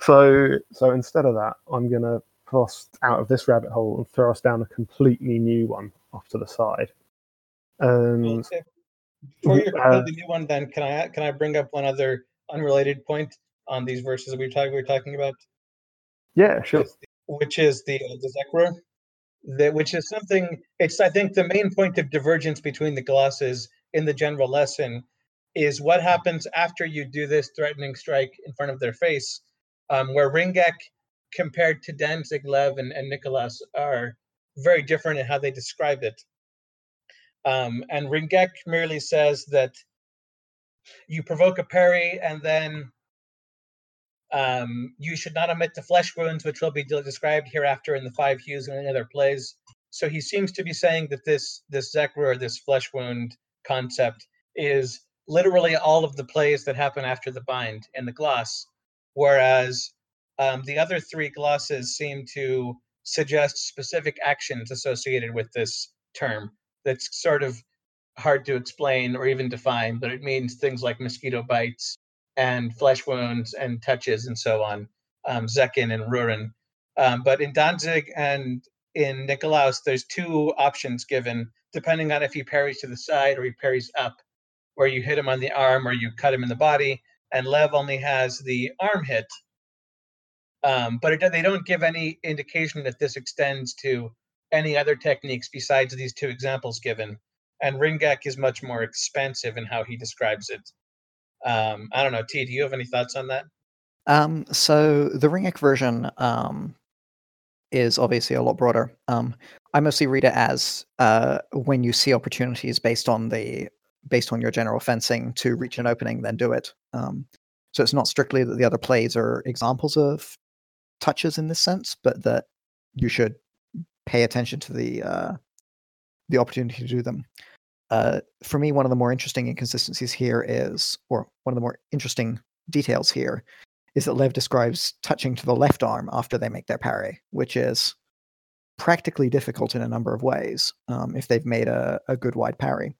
So so instead of that, I'm gonna us out of this rabbit hole and throw us down a completely new one off to the side. And before you uh, the new one, then can I can I bring up one other unrelated point on these verses we were talking we were talking about? Yeah, sure. Which is the the Zekra, that which is something. It's I think the main point of divergence between the glosses in the general lesson is what happens after you do this threatening strike in front of their face, um, where Ringeck compared to Danzig, Lew, and, and Nikolaos are very different in how they describe it. Um, and Ringeck merely says that you provoke a parry and then um, you should not omit the flesh wounds, which will be described hereafter in the five hues and in other plays. So he seems to be saying that this this Zekra or this flesh wound concept is literally all of the plays that happen after the bind in the gloss, whereas um, the other three glosses seem to suggest specific actions associated with this term that's sort of hard to explain or even define, but it means things like mosquito bites and flesh wounds and touches and so on, um, Zekin and Rurin. Um, but in Danzig and in Nikolaus, there's two options given, depending on if he parries to the side or he parries up, where you hit him on the arm or you cut him in the body. And Lew only has the arm hit. Um, but it, they don't give any indication that this extends to any other techniques besides these two examples given. And Ringeck is much more expansive in how he describes it. Um, I don't know, T, do you have any thoughts on that? Um, so the Ringeck version um, is obviously a lot broader. Um, I mostly read it as uh, when you see opportunities based on the based on your general fencing to reach an opening, then do it. Um, so it's not strictly that the other plays are examples of touches in this sense, but that you should pay attention to the uh, the opportunity to do them. Uh, for me, one of the more interesting inconsistencies here is, or one of the more interesting details here, is that Lew describes touching to the left arm after they make their parry, which is practically difficult in a number of ways um, if they've made a, a good wide parry.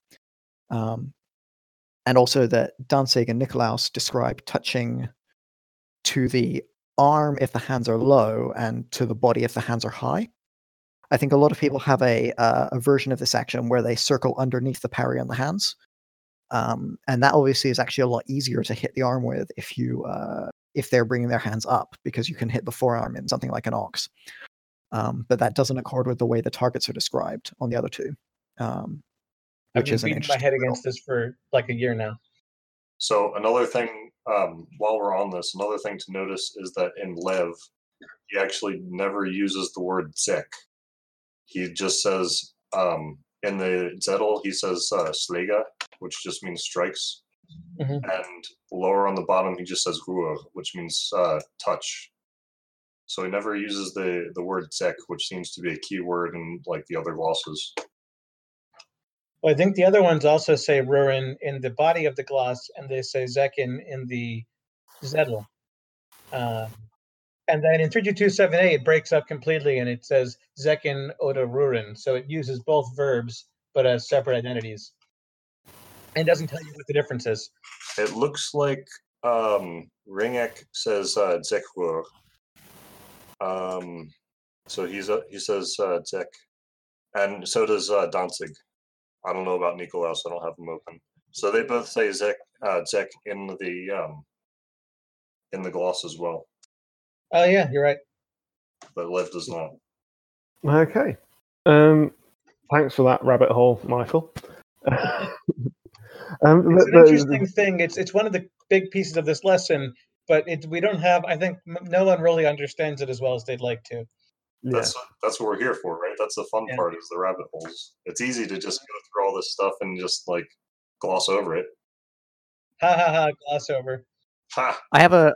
Um, and also that Danzig and Nikolaus describe touching to the arm if the hands are low and to the body if the hands are high. I think a lot of people have a uh, a version of this action where they circle underneath the parry on the hands, um, and that obviously is actually a lot easier to hit the arm with if you uh, if they're bringing their hands up because you can hit the forearm in something like an ox. um, but that doesn't accord with the way the targets are described on the other two, um, I've been is beating my head against this for like a year now. So another thing, um, while we're on this, another thing to notice is that in Lew, he actually never uses the word Zek. He just says um, in the Zettel, he says uh, Slega, which just means strikes, Mhm. and lower on the bottom he just says Ruah, which means uh, touch. So he never uses the the word Zek, which seems to be a key word in like the other glosses. Well, I think the other ones also say Rurin in the body of the gloss, and they say Zekin in the Zettel. Um, and then in 32278, it breaks up completely and it says Zekin Oda Rurin. So it uses both verbs, but as separate identities. And doesn't tell you what the difference is. It looks like um, Ringeck says uh, Zekwur. Um, so he's uh, he says uh, Zek, and so does uh, Danzig. I don't know about Nikolaus. I don't have them open. So they both say Zek, uh, Zek in the um, in the gloss as well, Oh, yeah, you're right. but Lew does not. Okay. Um, thanks for that rabbit hole, Michael. um, It's the- an the- interesting thing. It's it's one of the big pieces of this lesson, but it, we don't have. I think no one really understands it as well as they'd like to. yeah. That's that's what we're here for, right? That's the fun Yeah. part is the rabbit holes. It's easy to just go through all this stuff and just like gloss over it. Ha ha ha! Gloss over. Ha! I have a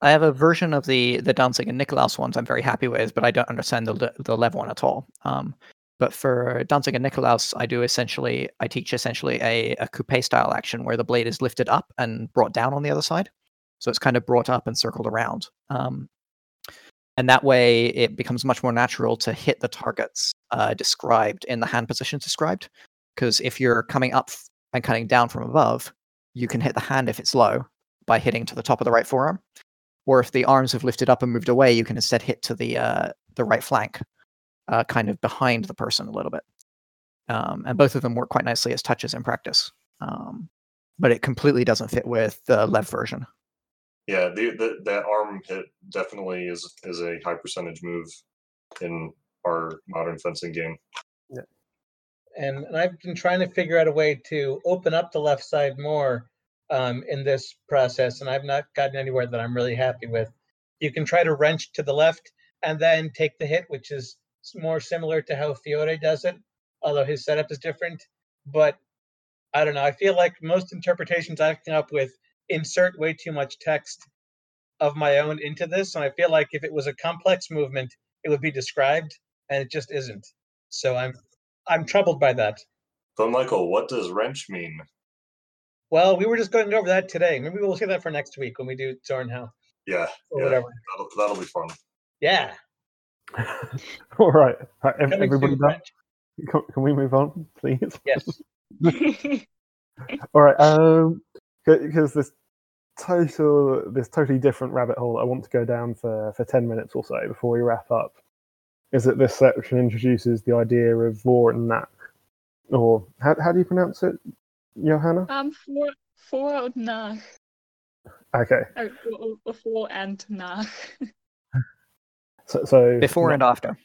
I have a version of the the Danzig and Nikolaus ones I'm very happy with, but I don't understand the the Lew one at all. Um, but for Danzig and Nikolaus, I do essentially I teach essentially a, a coupe style action where the blade is lifted up and brought down on the other side, so it's kind of brought up and circled around. Um, and that way, it becomes much more natural to hit the targets uh, described in the hand positions described. Because if you're coming up and cutting down from above, you can hit the hand if it's low by hitting to the top of the right forearm or if the arms have lifted up and moved away, you can instead hit to the uh, the right flank, uh, kind of behind the person a little bit. Um, and both of them work quite nicely as touches in practice. Um, but it completely doesn't fit with the Lew version. Yeah, the, the that arm hit definitely is is a high percentage move in our modern fencing game. Yeah. and, and I've been trying to figure out a way to open up the left side more um, in this process, and I've not gotten anywhere that I'm really happy with. You can try to wrench to the left and then take the hit, which is more similar to how Fiore does it, although his setup is different. But I don't know. I feel like most interpretations I've come up with insert way too much text of my own into this, and I feel like if it was a complex movement, it would be described, and it just isn't. So I'm I'm troubled by that. But Michael, what does wrench mean? Well, we were just going over that today. Maybe we'll see that for next week when we do Zornhell Yeah, or yeah, whatever. that'll, that'll be fun. Yeah. All right. Right, coming Everybody soon, done? Can, can we move on, please? Yes. All right. Um, because this total, this totally different rabbit hole I want to go down for for ten minutes or so before we wrap up, is that this section introduces the idea of vor and nak, or how how do you pronounce it, Johanna? um, for for und nach. Okay. Oh, for- Before and nach. So, so Before and after.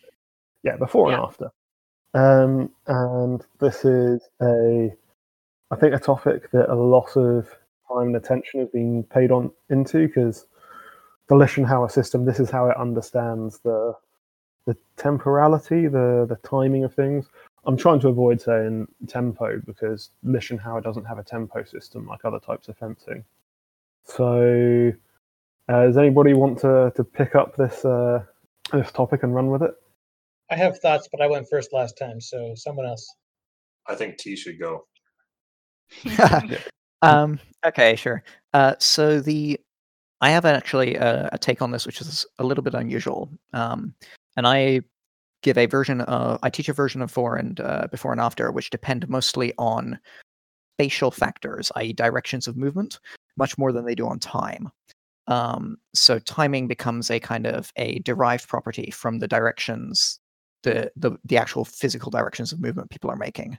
yeah, before and after. Um, and this is a, I think, a topic that a lot of time and attention has been paid on into because the Liechtenauer system. This is how it understands the the temporality, the the timing of things. I'm trying to avoid saying tempo because Liechtenauer doesn't have a tempo system like other types of fencing. So, uh, does anybody want to to pick up this uh, this topic and run with it? I have thoughts, but I went first last time, so someone else. I think T should go. um, okay, sure. Uh, so the I have actually a, a take on this, which is a little bit unusual. Um, and I give a version of I teach a version of before and uh, before and after, which depend mostly on spatial factors, i.e., directions of movement, much more than they do on time. Um, so timing becomes a kind of a derived property from the directions, the the the actual physical directions of movement people are making.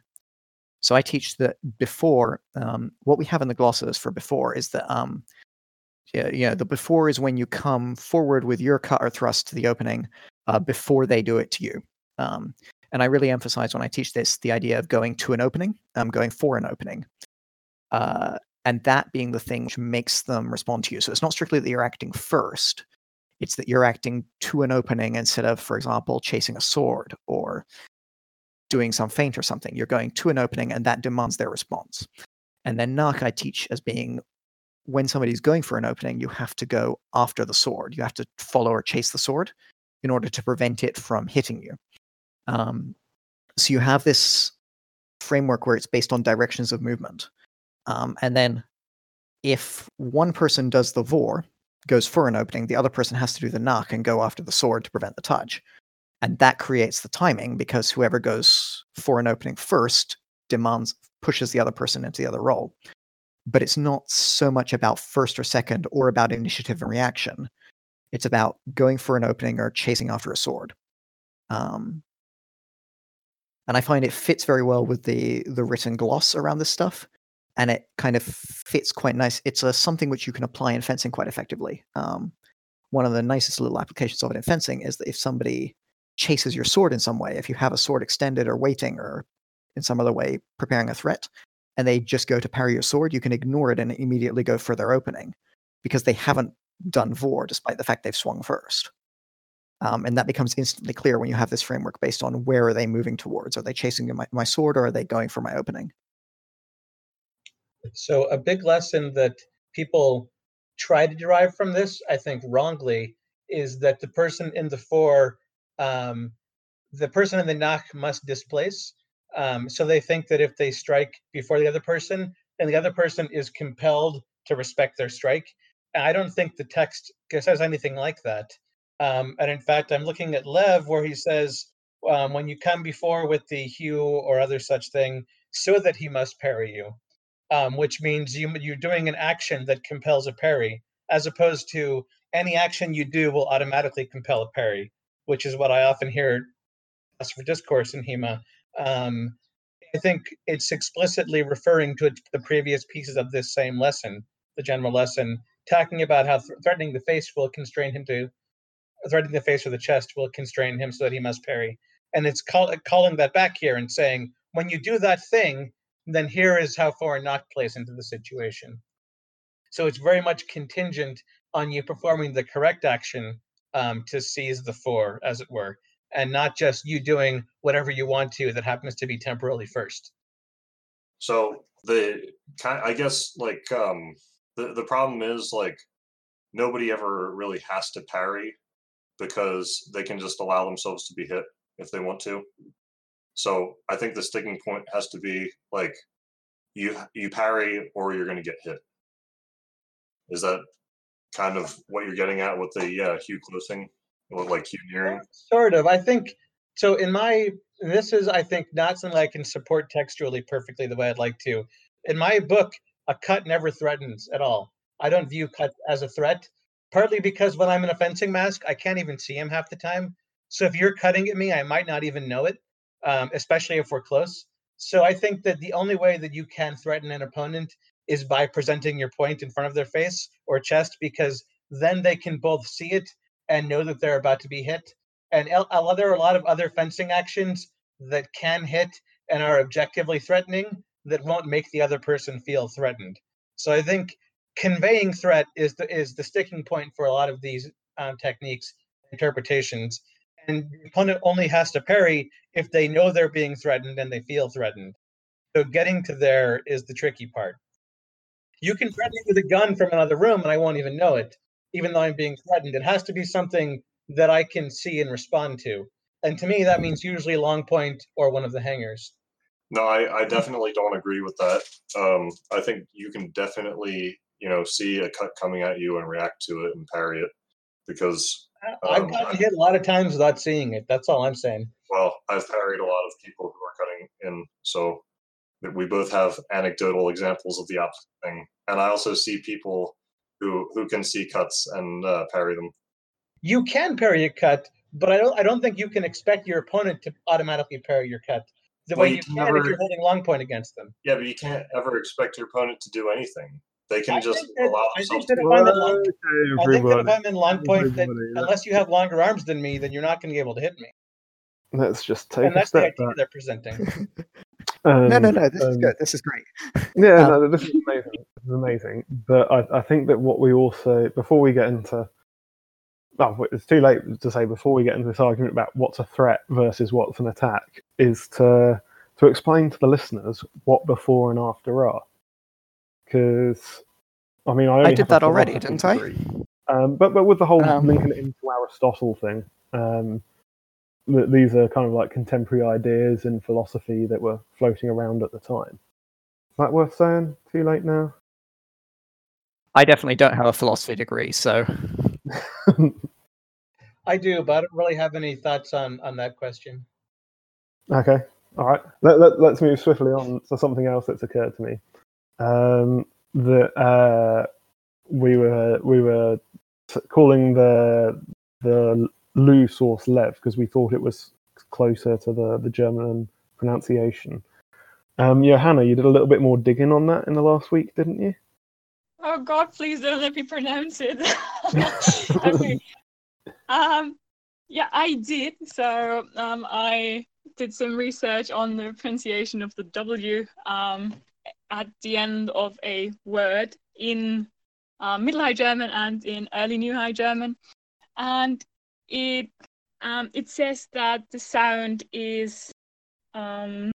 So I teach that before, um, what we have in the glosses for before is that, um, yeah, yeah, the before is when you come forward with your cut or thrust to the opening, uh, before they do it to you. Um, and I really emphasize when I teach this the idea of going to an opening, um, going for an opening, uh, and that being the thing which makes them respond to you. So it's not strictly that you're acting first; it's that you're acting to an opening instead of, for example, chasing a sword or doing some feint or something. You're going to an opening, and that demands their response. And then Nark I teach as being when somebody's going for an opening, you have to go after the sword. You have to follow or chase the sword in order to prevent it from hitting you. Um, so you have this framework where it's based on directions of movement. Um, and then if one person does the vor, goes for an opening, the other person has to do the knock and go after the sword to prevent the touch. And that creates the timing because whoever goes for an opening first demands pushes the other person into the other role. But it's not so much about first or second or about initiative and reaction. It's about going for an opening or chasing after a sword. Um, and I find it fits very well with the the written gloss around this stuff, and it kind of fits quite nice. It's a something which you can apply in fencing quite effectively. Um, one of the nicest little applications of it in fencing is that if somebody chases your sword in some way, if you have a sword extended or waiting or in some other way preparing a threat, and they just go to parry your sword, you can ignore it and immediately go for their opening because they haven't done vor despite the fact they've swung first. Um, and that becomes instantly clear when you have this framework based on where are they moving towards? Are they chasing my, my sword or are they going for my opening? So a big lesson that people try to derive from this, I think wrongly, is that the person in the for, um, the person in the knock must displace. Um, so they think that if they strike before the other person, and the other person is compelled to respect their strike. I don't think the text says anything like that. Um, and in fact, I'm looking at Lew where he says, um, when you come before with the hew or other such thing, so that he must parry you, um, which means you, you're doing an action that compels a parry, as opposed to any action you do will automatically compel a parry, which is what I often hear as for discourse in HEMA. Um, I think it's explicitly referring to the previous pieces of this same lesson, the general lesson, talking about how th- threatening the face will constrain him to threatening the face or the chest will constrain him so that he must parry. And it's call, calling that back here and saying, when you do that thing, then here is how foreign knock plays into the situation. So it's very much contingent on you performing the correct action um, to seize the for, as it were, and not just you doing whatever you want to that happens to be temporarily first. So the I guess like um the the problem is like nobody ever really has to parry because they can just allow themselves to be hit if they want to. So I think the sticking point has to be like you you parry or you're going to get hit. Is that kind of what you're getting at with the yeah hew closing, like hew nearing? Sort of. I think so. In my this is I think not something I can support textually perfectly the way I'd like to. In my book, a cut never threatens at all. I don't view cut as a threat partly because when I'm in a fencing mask, I can't even see him half the time. So if you're cutting at me, I might not even know it, um, especially if we're close. So I think that the only way that you can threaten an opponent is by presenting your point in front of their face or chest, because then they can both see it and know that they're about to be hit. And there are a lot of other fencing actions that can hit and are objectively threatening that won't make the other person feel threatened. So I think conveying threat is the is the sticking point for a lot of these um, techniques interpretations. And the opponent only has to parry if they know they're being threatened and they feel threatened. So getting to there is the tricky part. You can threaten me with a gun from another room and i won't even know it. Even though i'm being threatened it has to be something that i can see and respond to. And to me that means usually long point or one of the hangers no i, I definitely don't agree with that um, i think you can definitely you know see a cut coming at you and react to it and parry it because um, I've gotten hit a lot of times without seeing it. That's all I'm saying. Well, I've parried a lot of people who are cutting in, so we both have anecdotal examples of the opposite thing. And I also see people who who can see cuts and uh, parry them. You can parry a cut, but I don't. I don't think you can expect your opponent to automatically parry your cut the well, way you, you can never, if you're holding long point against them. Yeah, but you can't ever expect your opponent to do anything They can I just that- allow I think themselves that if I'm in long, Okay, I think that if everybody. I'm in long point, that yeah. unless you have longer arms than me, then you're not going to be able to hit me. Let's just take And a that's the idea back. they're presenting. no, no, no. This is um, good. This is great. Yeah, Um, no, this is amazing. This is amazing. But I, I think that what we also, before we get into, oh, it's too late to say before we get into this argument about what's a threat versus what's an attack, is to to explain to the listeners what before and after are. Because, I mean, I, only did that already, didn't I? Um, but but with the whole Um, linking it into Aristotle thing, um, th- these are kind of like contemporary ideas in philosophy that were floating around at the time. Is that worth saying? Too late now. I definitely don't have a philosophy degree, so I do, but I don't really have any thoughts on on that question. Okay, all right. Let, let, let's move swiftly on to something else that's occurred to me. Um, that uh, we were we were calling the the Lew source Lev because we thought it was closer to the the German pronunciation. Um, Johanna, you did a little bit more digging on that in the last week, didn't you? Oh God, please don't let me pronounce it. okay. Um, yeah, I did. So um, I did some research on the pronunciation of the W um, at the end of a word in uh, Middle High German and in Early New High German, and it um, it says that the sound is um,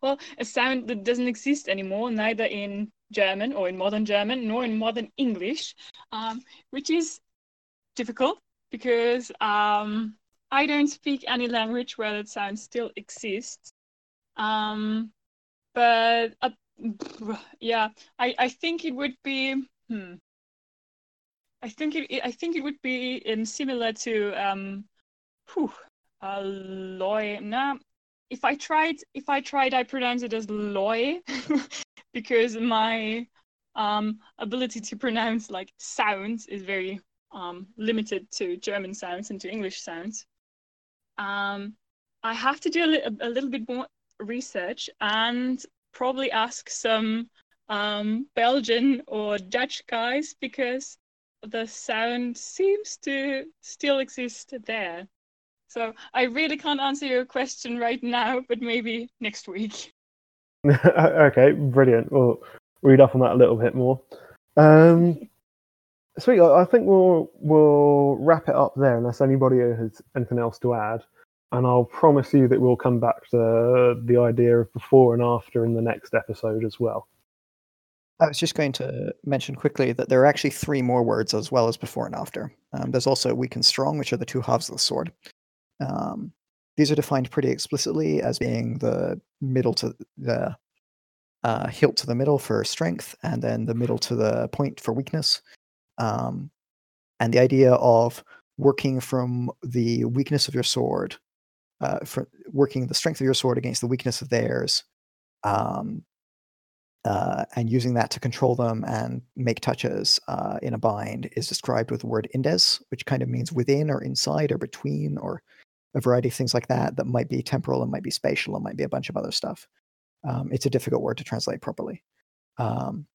well a sound that doesn't exist anymore, neither in German or in modern German nor in modern English, um, which is difficult because um, I don't speak any language where that sound still exists. Um, but uh, yeah, I, I think it would be. Hmm, I think it, I think it would be um, similar to um, whew, uh. Nah, if I tried, if I tried, I pronounce it as loy, because my um, ability to pronounce like sounds is very um, limited to German sounds and to English sounds. Um, I have to do a, li- a little bit more research and probably ask some um, Belgian or Dutch guys because the sound seems to still exist there. So I really can't answer your question right now, but maybe next week. okay, brilliant. We'll read up on that a little bit more. Um, sweet. I I think we'll we'll wrap it up there unless anybody has anything else to add. And I'll promise you that we'll come back to the idea of before and after in the next episode as well. I was just going to mention quickly that there are actually three more words as well as before and after. Um, there's also weak and strong, which are the two halves of the sword. Um, these are defined pretty explicitly as being the middle to the uh, hilt to the middle for strength, and then the middle to the point for weakness. Um, and the idea of working from the weakness of your sword, uh, working the strength of your sword against the weakness of theirs, um, uh, and using that to control them and make touches uh, in a bind is described with the word indes, which kind of means within or inside or between or a variety of things like that that might be temporal and might be spatial and might be a bunch of other stuff. Um, it's a difficult word to translate properly, um,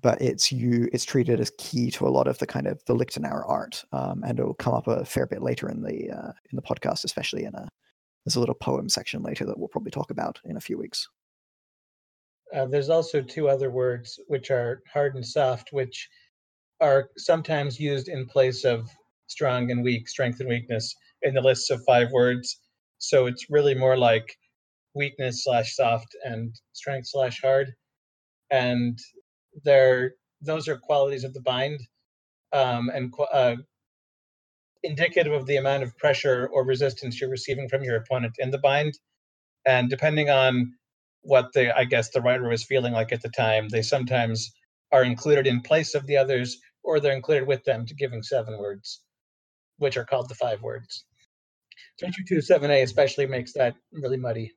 but it's you. It's treated as key to a lot of the kind of the Liechtenauer art, um, and it'll come up a fair bit later in the uh, in the podcast, especially in a there's a little poem section later that we'll probably talk about in a few weeks. Uh, there's also two other words which are hard and soft, which are sometimes used in place of strong and weak, strength and weakness in the lists of five words. So it's really more like weakness slash soft and strength slash hard. And they're those are qualities of the bind um, and uh, indicative of the amount of pressure or resistance you're receiving from your opponent in the bind. And depending on what the I guess the writer was feeling like at the time, they sometimes are included in place of the others, or they're included with them to giving seven words, which are called the five words. 2227A especially makes that really muddy.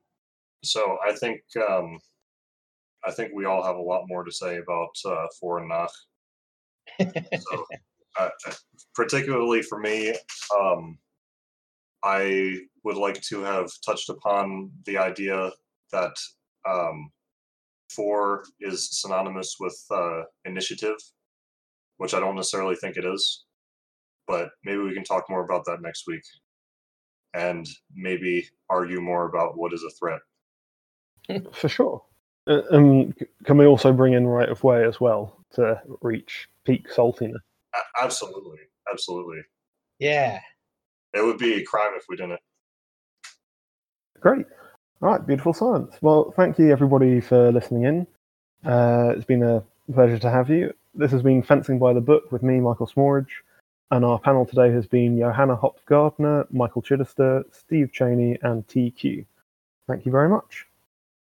So I think um, I think we all have a lot more to say about uh, for and nach. So, uh, particularly Vor me, um, I would like to have touched upon the idea that um, Vor is synonymous with uh, initiative, which I don't necessarily think it is. But maybe we can talk more about that next week, and maybe argue more about what is a threat. For sure. Uh, um, can we also bring in right of way as well to reach peak saltiness? A- absolutely, absolutely. Yeah. It would be a crime if we didn't. Great. All right, beautiful science. Well, thank you everybody for listening in. Uh, it's been a pleasure to have you. This has been Fencing by the Book with me, Michael Smorridge, and our panel today has been Johanna Hopf Gardner, Michael Chidester, Steve Cheney, and TQ. Thank you very much.